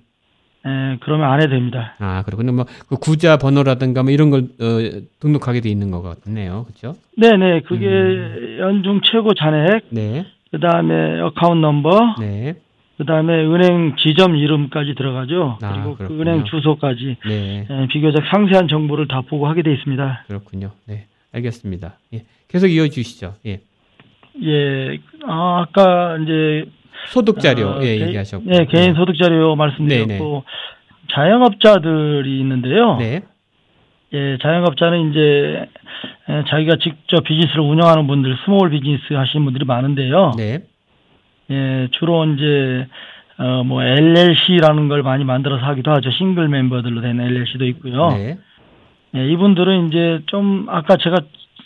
에, 그러면 안 해도 됩니다. 아, 그렇군요. 뭐, 그 계좌 번호라든가 뭐 이런 걸, 어, 등록하게 돼 있는 것 같네요. 그죠? 네네, 그게 음. 연중 최고 잔액, 네. 그 다음에 account number, 네. 그 다음에 은행 지점 이름까지 들어가죠. 아, 그리고 그. 은행 주소까지 네. 에, 비교적 상세한 정보를 다 보고하게 돼 있습니다. 그렇군요. 네. 알겠습니다. 예. 계속 이어주시죠. 예. 예, 아, 아까 이제 소득 자료, 어, 예, 개- 얘기하셨고. 네, 개인 소득 자료 말씀드렸고 자영업자들이 있는데요. 네. 예, 자영업자는 이제 에, 자기가 직접 비즈니스를 운영하는 분들, small 비즈니스 하시는 분들이 많은데요. 네. 예, 주로 이제 어, 뭐 LLC라는 걸 많이 만들어서 하기도 하죠. 싱글 멤버들로 된 LLC도 있고요. 네. 예, 이분들은 이제 좀 아까 제가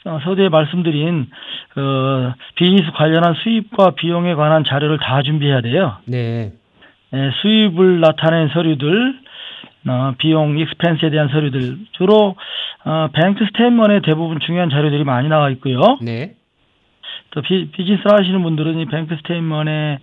어, 서두에 말씀드린 어, 비즈니스 관련한 수입과 비용에 관한 자료를 다 준비해야 돼요. 네. 예, 수입을 나타낸 서류들, 어, 비용, expense에 대한 서류들, 주로 어, bank statement에 대부분 중요한 자료들이 많이 나와 있고요. 네. 또 비, 비즈니스 하시는 분들은 이 bank statement에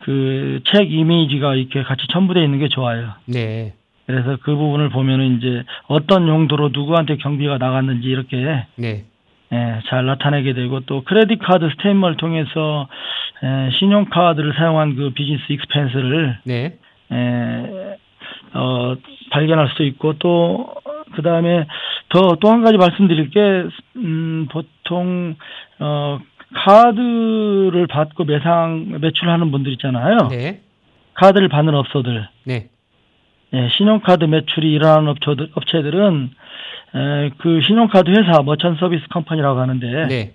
그 check 이미지가 이렇게 같이 첨부되어 있는 게 좋아요. 네. 그래서 그 부분을 보면은 이제 어떤 용도로 누구한테 경비가 나갔는지 이렇게 네. 예, 잘 나타내게 되고 또 credit card statement를 통해서 예, 신용카드를 사용한 그 business expense를 네. 에, 어, 발견할 수도 있고 또 그다음에 더 또 한 가지 말씀드릴 게 음, 보통 어, 카드를 받고 매상 매출하는 분들 있잖아요. 네. 카드를 받는 업소들. 네. 예, 신용카드 매출이 일어나는 업체들, 업체들은 에, 그 신용카드 회사 머천 서비스 컴퍼니라고 하는데 네.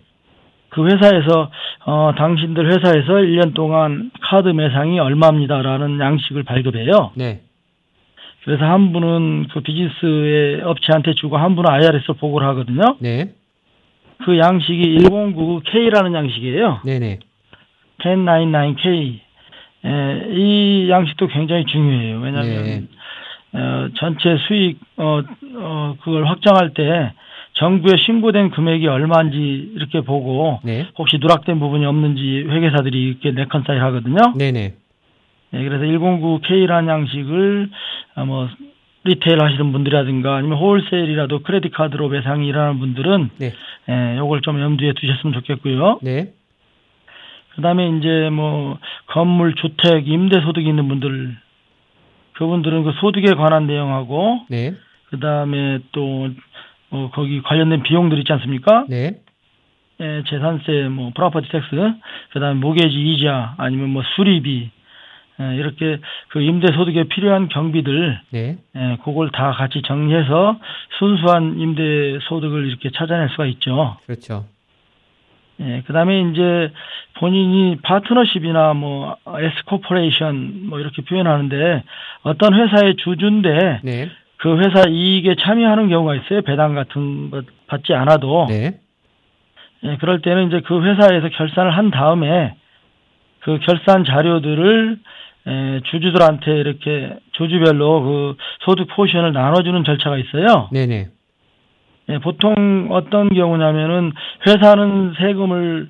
그 회사에서 어, 당신들 회사에서 1년 동안 카드 매상이 얼마입니다라는 양식을 발급해요. 네. 그래서 한 분은 그 비즈니스의 업체한테 주고 한 분은 IRS 보고를 하거든요. 네. 그 양식이 1099K라는 양식이에요. 네네. 1099K. 에, 이 양식도 굉장히 중요해요. 왜냐하면 네. 어, 전체 수익 어, 어, 그걸 확정할 때 정부에 신고된 금액이 얼마인지 이렇게 보고 네. 혹시 누락된 부분이 없는지 회계사들이 이렇게 네컨사일 하거든요. 네네. 예, 그래서 109K라는 양식을 아, 뭐 retail 하시는 분들이라든가 아니면 wholesale이라도 credit card로 매상이 일어나는 분들은 네. 예, 요걸 좀 염두에 두셨으면 좋겠고요. 네. 그다음에 이제 뭐 건물, 주택, 임대 소득이 있는 분들 그분들은 그 소득에 관한 내용하고 네. 그다음에 또 뭐 거기 관련된 비용들 있지 않습니까? 네. 예, 재산세, 뭐 property tax, 그다음에 모게지 이자 아니면 뭐 수리비 예, 이렇게 그 임대 소득에 필요한 경비들 네. 예, 그걸 다 같이 정리해서 순수한 임대 소득을 이렇게 찾아낼 수가 있죠. 그렇죠. 예, 그 다음에 이제 본인이 파트너십이나 뭐 S corporation 뭐 이렇게 표현하는데 어떤 회사의 주주인데 네. 그 회사 이익에 참여하는 경우가 있어요. 배당 같은 것 받지 않아도. 네. 예, 그럴 때는 이제 그 회사에서 결산을 한 다음에 그 결산 자료들을 에, 주주들한테 이렇게 주주별로 그 소득 포션을 나눠주는 절차가 있어요. 네네. 예, 보통 어떤 경우냐면은 회사는 세금을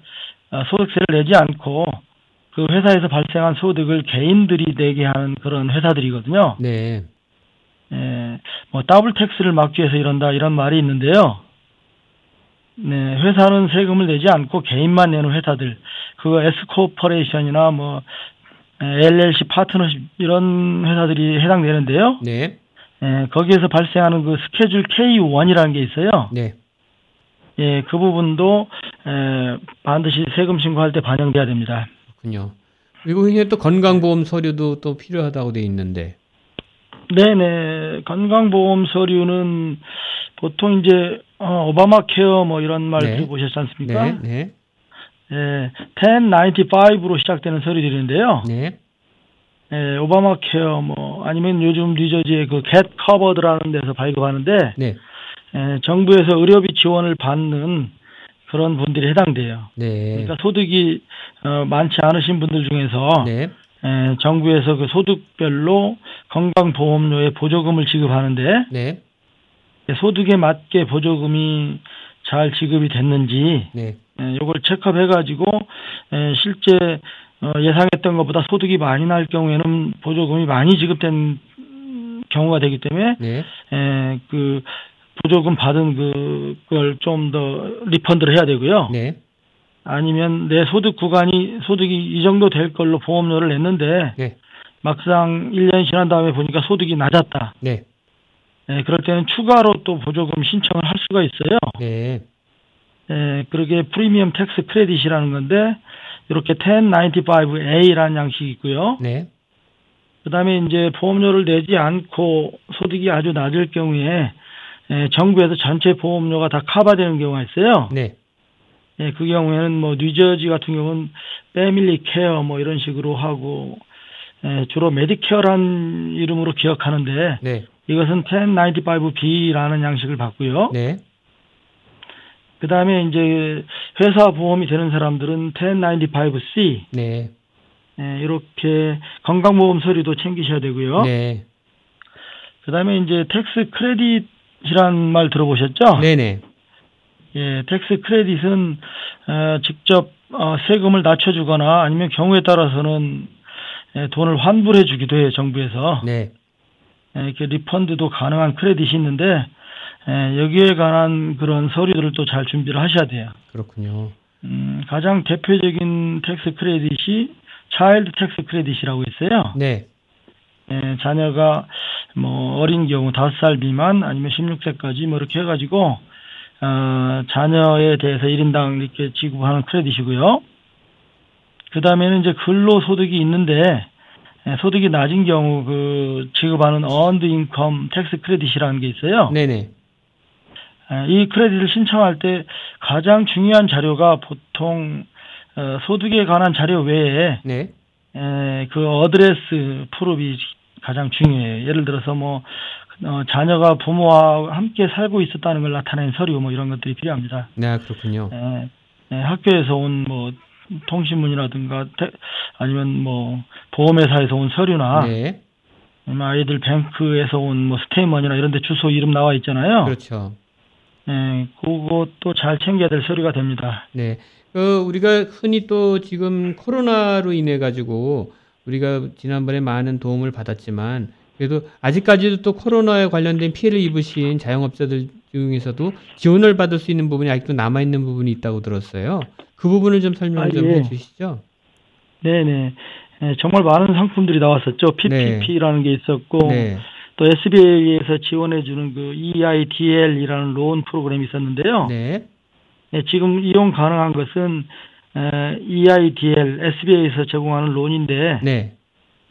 아, 소득세를 내지 않고 그 회사에서 발생한 소득을 개인들이 내게 하는 그런 회사들이거든요. 네. 예, 뭐 double tax를 막기 위해서 이런다 이런 말이 있는데요. 네, 회사는 세금을 내지 않고 개인만 내는 회사들, 그거 에스코퍼레이션이나 뭐 LLC 파트너십 이런 회사들이 해당되는데요. 네. 예, 거기에서 발생하는 그 스케줄 K1이라는 게 있어요. 네. 예, 그 부분도 에, 반드시 세금 신고할 때 반영돼야 됩니다. 그렇군요. 그리고 흔히 또 건강보험 서류도 또 필요하다고 돼 있는데. 네네 건강보험 서류는 보통 이제 어, 오바마 케어 뭐 이런 말 네. 들어보셨지 않습니까? 네. 네. 예, 1095로 시작되는 서류들인데요. 네. 예, 오바마 케어 뭐 아니면 요즘 뉴저지의 그 get covered라는 데서 발급하는데 네. 예, 정부에서 의료비 지원을 받는 그런 분들이 해당돼요. 네. 그러니까 소득이 어, 많지 않으신 분들 중에서 네. 에, 정부에서 그 소득별로 건강보험료의 보조금을 지급하는데 네. 소득에 맞게 보조금이 잘 지급이 됐는지 네. 에, 요걸 체크해가지고 에, 실제 어, 예상했던 것보다 소득이 많이 날 경우에는 보조금이 많이 지급된 음, 경우가 되기 때문에 네. 에, 그 보조금 받은 그, 그걸 좀 더 리펀드를 해야 되고요. 네. 아니면 내 소득 구간이 소득이 이 정도 될 걸로 보험료를 냈는데 네. 막상 1년이 지난 다음에 보니까 소득이 낮았다. 네. 예, 그럴 때는 추가로 또 보조금 신청을 할 수가 있어요. 네. 예, 그러게 premium tax credit이라는 건데 이렇게 1095A라는 양식이 있고요. 네. 그다음에 이제 보험료를 내지 않고 소득이 아주 낮을 경우에 예, 정부에서 전체 보험료가 다 커버되는 경우가 있어요. 네. 예, 그 경우에는 뭐 뉴저지 같은 경우는 Family Care 뭐 이런 식으로 하고 예, 주로 메디케어란 이름으로 기억하는데 네. 이것은 1095B라는 양식을 받고요. 네. 그 다음에 이제 회사 보험이 되는 사람들은 1095C 네. 예, 이렇게 건강보험 서류도 챙기셔야 되고요. 네. 그 다음에 이제 tax credit이란 말 들어보셨죠? 네. 네. 예, tax credit은 어, 직접 어, 세금을 낮춰주거나 아니면 경우에 따라서는 예, 돈을 환불해 주기도 해요 정부에서 네. 예, 이렇게 refund도 가능한 credit이 있는데 예, 여기에 관한 그런 서류들을 또 잘 준비를 하셔야 돼요. 그렇군요. 음, 가장 대표적인 tax credit이 child tax credit이라고 있어요. 네. 예, 자녀가 뭐 어린 경우 5살 미만 아니면 16세까지 뭐 이렇게 해가지고 어, 자녀에 대해서 1인당 이렇게 지급하는 credit이고요. 그 다음에는 이제 근로소득이 있는데, 예, 소득이 낮은 경우 그 지급하는 earned income tax credit이라는 게 있어요. 네네. 예, 이 credit을 신청할 때 가장 중요한 자료가 보통 어, 소득에 관한 자료 외에 네. 에, 그 address proof이 가장 중요해요. 예를 들어서 뭐 어, 자녀가 부모와 함께 살고 있었다는 걸 나타내는 서류 뭐 이런 것들이 필요합니다. 네, 그렇군요. 에, 에, 학교에서 온 뭐 통신문이라든가 테- 아니면 뭐 보험회사에서 온 서류나 네. 아이들 뱅크에서 온 뭐 스테이먼이나 이런 데 주소 이름 나와 있잖아요. 그렇죠. 예, 그것도 잘 챙겨야 될 서류가 됩니다. 네. 그 우리가 흔히 또 지금 코로나로 인해 가지고 우리가 지난번에 많은 도움을 받았지만 그래도 아직까지도 또 코로나에 관련된 피해를 입으신 자영업자들 중에서도 지원을 받을 수 있는 부분이 아직도 남아 있는 부분이 있다고 들었어요. 그 부분을 좀 설명 아, 좀 예. 해주시죠. 네네. 예, 정말 많은 상품들이 나왔었죠. PPP라는 게 있었고, 네, 또 SBA에서 지원해주는 그 EIDL이라는 로운 프로그램이 있었는데요. 네, 예, 지금 이용 가능한 것은 에, EIDL, SBA에서 제공하는 론인데 네,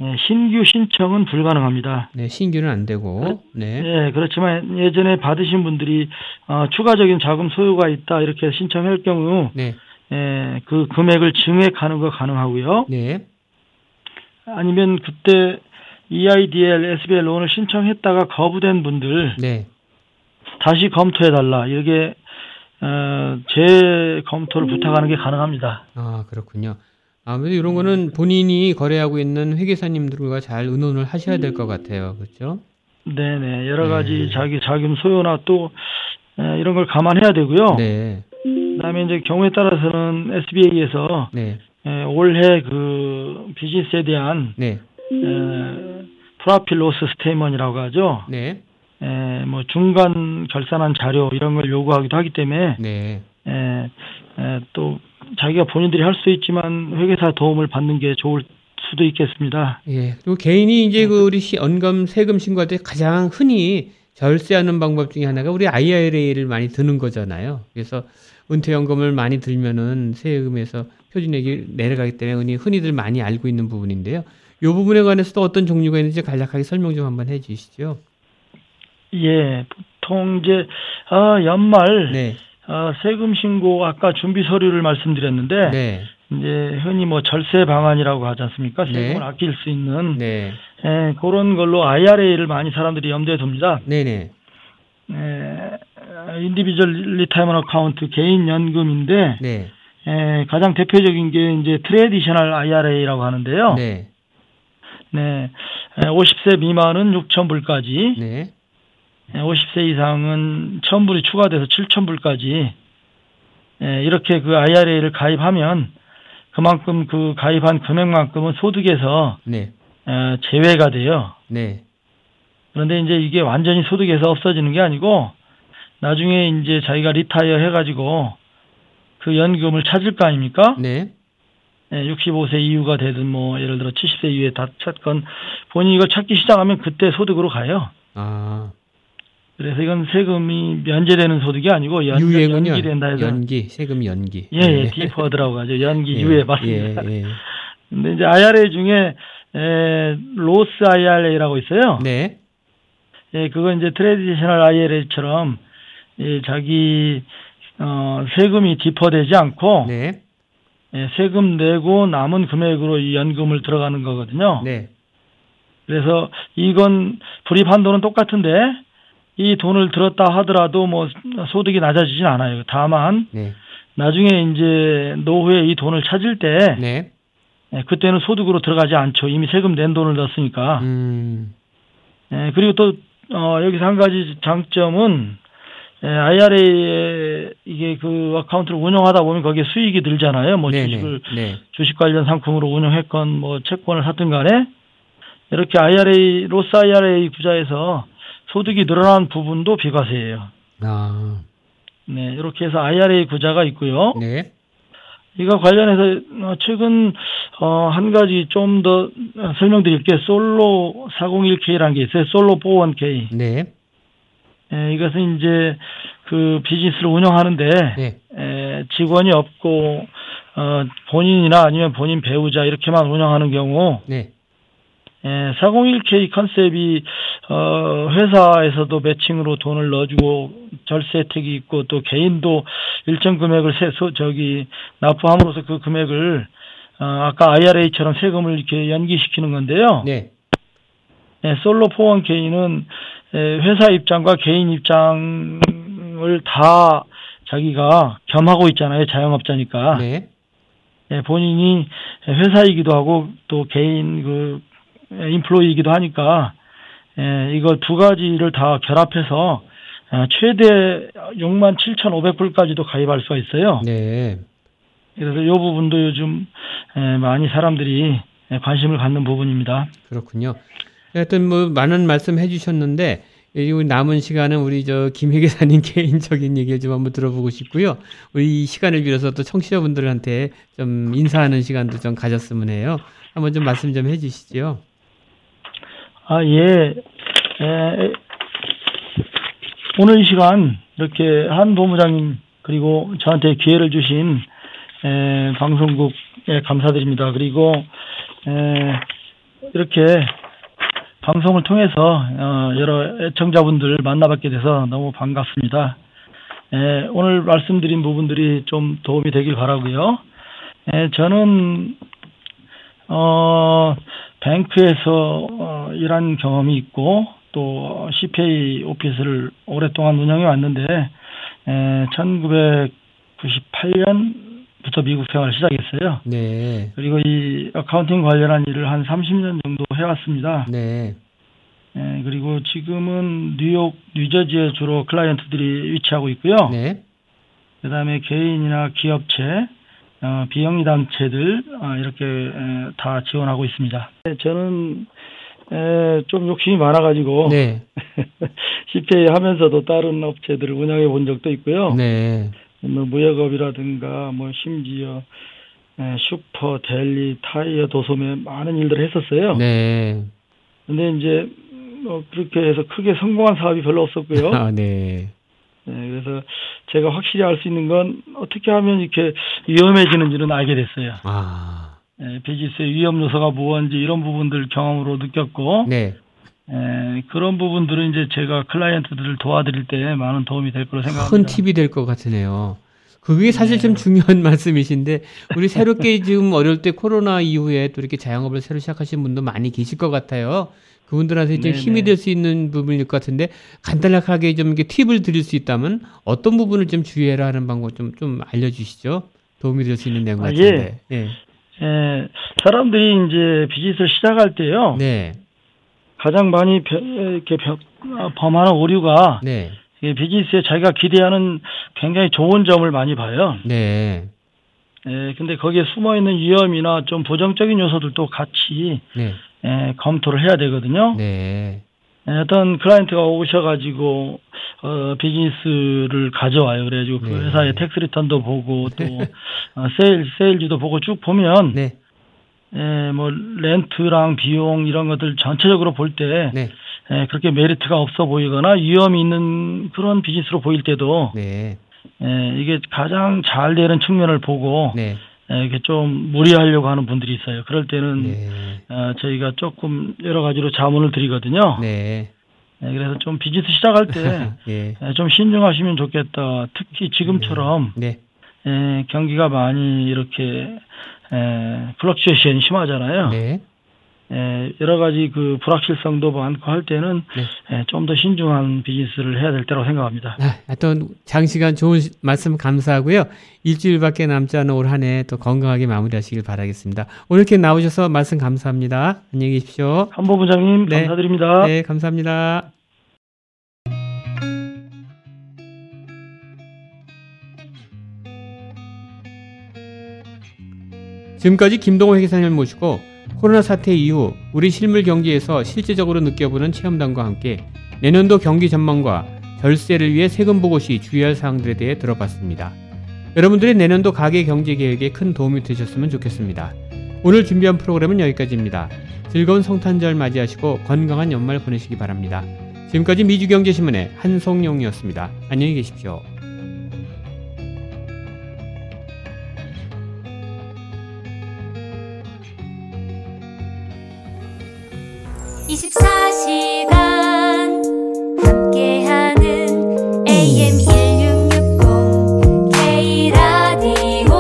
예, 신규 신청은 불가능합니다. 네. 신규는 안 되고, 네, 예, 그렇지만 예전에 받으신 분들이 어, 추가적인 자금 소요가 있다 이렇게 신청할 경우 네, 예, 그 금액을 증액하는 거 가능하고요. 네, 아니면 그때 EIDL, SBL 론을 신청했다가 거부된 분들 네, 다시 검토해 달라 이렇게 어, 재검토를 부탁하는 게 가능합니다. 아 그렇군요. 아무래도 이런 거는 본인이 거래하고 있는 회계사님들과 잘 의논을 하셔야 될 것 같아요. 그렇죠? 네네 여러 네. 가지 자기 자금 소요나 또 에, 이런 걸 감안해야 되고요. 네, 그다음에 이제 경우에 따라서는 SBA에서 네, 올해 그 비즈니스에 대한 네, 에, profit loss statement이라고 하죠. 네, 에, 뭐 중간 결산한 자료 이런 걸 요구하기도 하기 때문에 네. 에, 에, 또 자기가 본인들이 할 수 있지만 회계사 도움을 받는 게 좋을 수도 있겠습니다. 예. 그리고 개인이 이제 그 우리 시- 연금 세금 신고할 때 가장 흔히 절세하는 방법 중에 하나가 우리 IRA를 많이 드는 거잖아요. 그래서 은퇴연금을 많이 들면은 세금에서 표준액이 내려가기 때문에 흔히 흔히들 많이 알고 있는 부분인데요. 이 부분에 관해서도 어떤 종류가 있는지 간략하게 설명 좀 한번 해 주시죠. 예, 보통 이제 아, 연말 네, 아, 세금 신고 아까 준비 서류를 말씀드렸는데 네, 이제 흔히 뭐 절세 방안이라고 하지 않습니까? 세금을 네. 아낄 수 있는 네, 예, 그런 걸로 IRA를 많이 사람들이 염두에 둡니다. 네, 네, 예, individual retirement account 개인 연금인데 네, 예, 가장 대표적인 게 이제 traditional IRA라고 하는데요. 네, 네. 예, 50세 미만은 6,000불까지, 네, 50세 이상은 1,000불이 추가돼서 7,000불까지, 예, 이렇게 그 IRA를 가입하면 그만큼 그 가입한 금액만큼은 소득에서 네, 어, 제외가 돼요. 네, 그런데 이제 이게 완전히 소득에서 없어지는 게 아니고 나중에 이제 자기가 retire 해가지고 그 연금을 찾을 거 아닙니까? 네, 예, 65세 이후가 되든 뭐 예를 들어 70세 이후에 다 찾건 본인이 이걸 찾기 시작하면 그때 소득으로 가요. 아, 그래서 이건 세금이 면제되는 소득이 아니고 연, 유예군요. 연기된다 해서 연기, 세금 연기. 예, 예, deferred라고 하죠. 연기 예, 유예 맞습니다. 예, 예. 근데 이제 IRA 중에 에, Roth IRA라고 있어요. 네, 예, 그건 이제 traditional IRA처럼 예, 자기 어, 세금이 defer되지 않고 네, 예, 세금 내고 남은 금액으로 이 연금을 들어가는 거거든요. 네, 그래서 이건 불입 한도는 똑같은데 이 돈을 들었다 하더라도 뭐 소득이 낮아지진 않아요. 다만 네, 나중에 이제 노후에 이 돈을 찾을 때 네. 예, 그때는 소득으로 들어가지 않죠. 이미 세금 낸 돈을 넣었으니까. 음, 예, 그리고 또 어, 여기서 한 가지 장점은 예, IRA에 이게 그 어카운트를 운영하다 보면 거기에 수익이 들잖아요. 뭐 네, 주식을 네, 네, 주식 관련 상품으로 운영했건 뭐 채권을 샀든 간에 이렇게 IRA 로스 IRA 구자에서 소득이 늘어난 부분도 비과세예요. 아, 네, 이렇게 해서 IRA 구자가 있고요. 네, 이거 관련해서 어, 최근 어, 한 가지 좀 더 설명드릴게요. 솔로 401k라는 게 있어요. 솔로 401k. 네, 예, 이것은 이제 그 비즈니스를 운영하는데 네. 에, 직원이 없고 어, 본인이나 아니면 본인 배우자 이렇게만 운영하는 경우 네. 에, 401k 컨셉이 어, 회사에서도 매칭으로 돈을 넣어주고 절세 혜택이 있고 또 개인도 일정 금액을 세서 저기 납부함으로써 그 금액을 어, 아까 IRA처럼 세금을 이렇게 연기시키는 건데요. 네. 예, 솔로 401k는 회사 입장과 개인 입장을 다 자기가 겸하고 있잖아요. 자영업자니까. 네. 예, 본인이 회사이기도 하고 또 개인 그 인플로이이기도 하니까 예, 이걸 두 가지를 다 결합해서 아, 최대 6만 7,500불까지도 가입할 수가 있어요. 네. 그래서 이 부분도 요즘 예, 많이 사람들이 예, 관심을 갖는 부분입니다. 그렇군요. 하여튼 뭐 많은 말씀 해주셨는데 이 남은 시간은 우리 저 김혜 기사님 개인적인 얘기를 좀 한번 들어보고 싶고요. 우리 이 시간을 빌어서 또 청취자분들한테 좀 인사하는 시간도 좀 가졌으면 해요. 한번 좀 말씀 좀 해주시죠. 아 예. 에, 오늘 이 시간 이렇게 한 본부장님 그리고 저한테 기회를 주신 에, 방송국에 감사드립니다. 그리고 에, 이렇게 방송을 통해서 어, 여러 애청자분들 만나뵙게 돼서 너무 반갑습니다. 에, 오늘 말씀드린 부분들이 좀 도움이 되길 바라고요. 에, 저는 어, bank에서 어, 일한 경험이 있고 또 CPA office를 오랫동안 운영해 왔는데 에, 1998년 부터 미국 생활을 시작했어요. 네. 그리고 이 accounting 관련한 일을 한 30년 정도 해왔습니다. 네. 에, 그리고 지금은 뉴욕, 뉴저지에 주로 client들이 위치하고 있고요. 네. 그다음에 개인이나 기업체, 어, 비영리 단체들 어, 이렇게 에, 다 지원하고 있습니다. 네, 저는 에, 좀 욕심이 많아가지고 네. CPA 하면서도 다른 업체들을 운영해 본 적도 있고요. 네. 뭐 무역업이라든가 뭐 심지어 에, 슈퍼, 델리, 타이어, 도소매 많은 일들을 했었어요. 네. 근데 이제 뭐 그렇게 해서 크게 성공한 사업이 별로 없었고요. 아, 네. 네, 그래서 제가 확실히 알 수 있는 건 어떻게 하면 이렇게 위험해지는지는 알게 됐어요. 아. 예, 비즈니스의 위험 요소가 무엇인지 이런 부분들 경험으로 느꼈고 네. 예, 그런 부분들은 이제 제가 클라이언트들을 도와드릴 때 많은 도움이 될 거로 큰 생각합니다. 팁이 될 것 같으네요. 그게 사실 네. 좀 중요한 말씀이신데 우리 새롭게 지금 어려울 때 코로나 이후에 또 이렇게 자영업을 새로 시작하신 분도 많이 계실 것 같아요. 그분들한테 좀 네네. 힘이 될 수 있는 부분일 것 같은데 간단하게 좀 이렇게 팁을 드릴 수 있다면 어떤 부분을 좀 주의해라 하는 방법 좀좀 알려주시죠. 도움이 될 수 있는 내용 아, 같은데. 예. 예, 사람들이 이제 비즈니스를 시작할 때요 네. 가장 많이 벼- 이렇게 벼- 아, 범하는 오류가 네. 이 비즈니스에 자기가 기대하는 굉장히 좋은 점을 많이 봐요. 네. 예, 근데 거기에 숨어 있는 위험이나 좀 부정적인 요소들도 같이 네. 예, 검토를 해야 되거든요. 네. 예, 어떤 client가 오셔가지고 어, 비즈니스를 가져와요. 그래가지고 그 네. 회사의 tax return도 보고 또 어, 세일 세일즈도 보고 쭉 보면 네. 예, 뭐 rent랑 비용 이런 것들 전체적으로 볼때 네. 예, 그렇게 메리트가 없어 보이거나 위험이 있는 그런 비즈니스로 보일 때도 네. 예, 이게 가장 잘 되는 측면을 보고 네. 예, 이게 좀 무리하려고 하는 분들이 있어요. 그럴 때는 네. 어, 저희가 조금 여러 가지로 자문을 드리거든요. 네. 예, 그래서 좀 비즈니스 시작할 때 예. 예, 좀 신중하시면 좋겠다. 특히 지금처럼 네. 예, 경기가 많이 이렇게 예, fluctuation이 심하잖아요. 네. 예, 여러 가지 그 불확실성도 많고 할 때는 네. 예, 좀더 신중한 비즈니스를 해야 될 때라고 생각합니다. 아, 하여튼 장시간 좋은 시- 말씀 감사하고요. 일주일밖에 남지 않은 올 한 해 또 건강하게 마무리하시길 바라겠습니다. 오늘 이렇게 나오셔서 말씀 감사합니다. 안녕히 계십시오. 한보 부장님 네. 감사드립니다. 네, 감사합니다. 지금까지 김동호 회계사님을 모시고 코로나 사태 이후 우리 실물 경제에서 실제적으로 느껴보는 체험담과 함께 내년도 경기 전망과 절세를 위해 세금 보고 시 주의할 사항들에 대해 들어봤습니다. 여러분들의 내년도 가계 경제 계획에 큰 도움이 되셨으면 좋겠습니다. 오늘 준비한 프로그램은 여기까지입니다. 즐거운 성탄절 맞이하시고 건강한 연말 보내시기 바랍니다. 지금까지 미주경제신문의 한송용이었습니다. 안녕히 계십시오. (24시간) 함께하는 AM 1660 K-라디오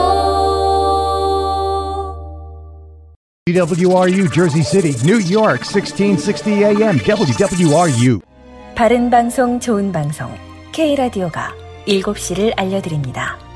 WRU Jersey City, New York, 1660 AM, WWRU. 바른 방송 좋은 방송 K라디오가 7시를 알려드립니다.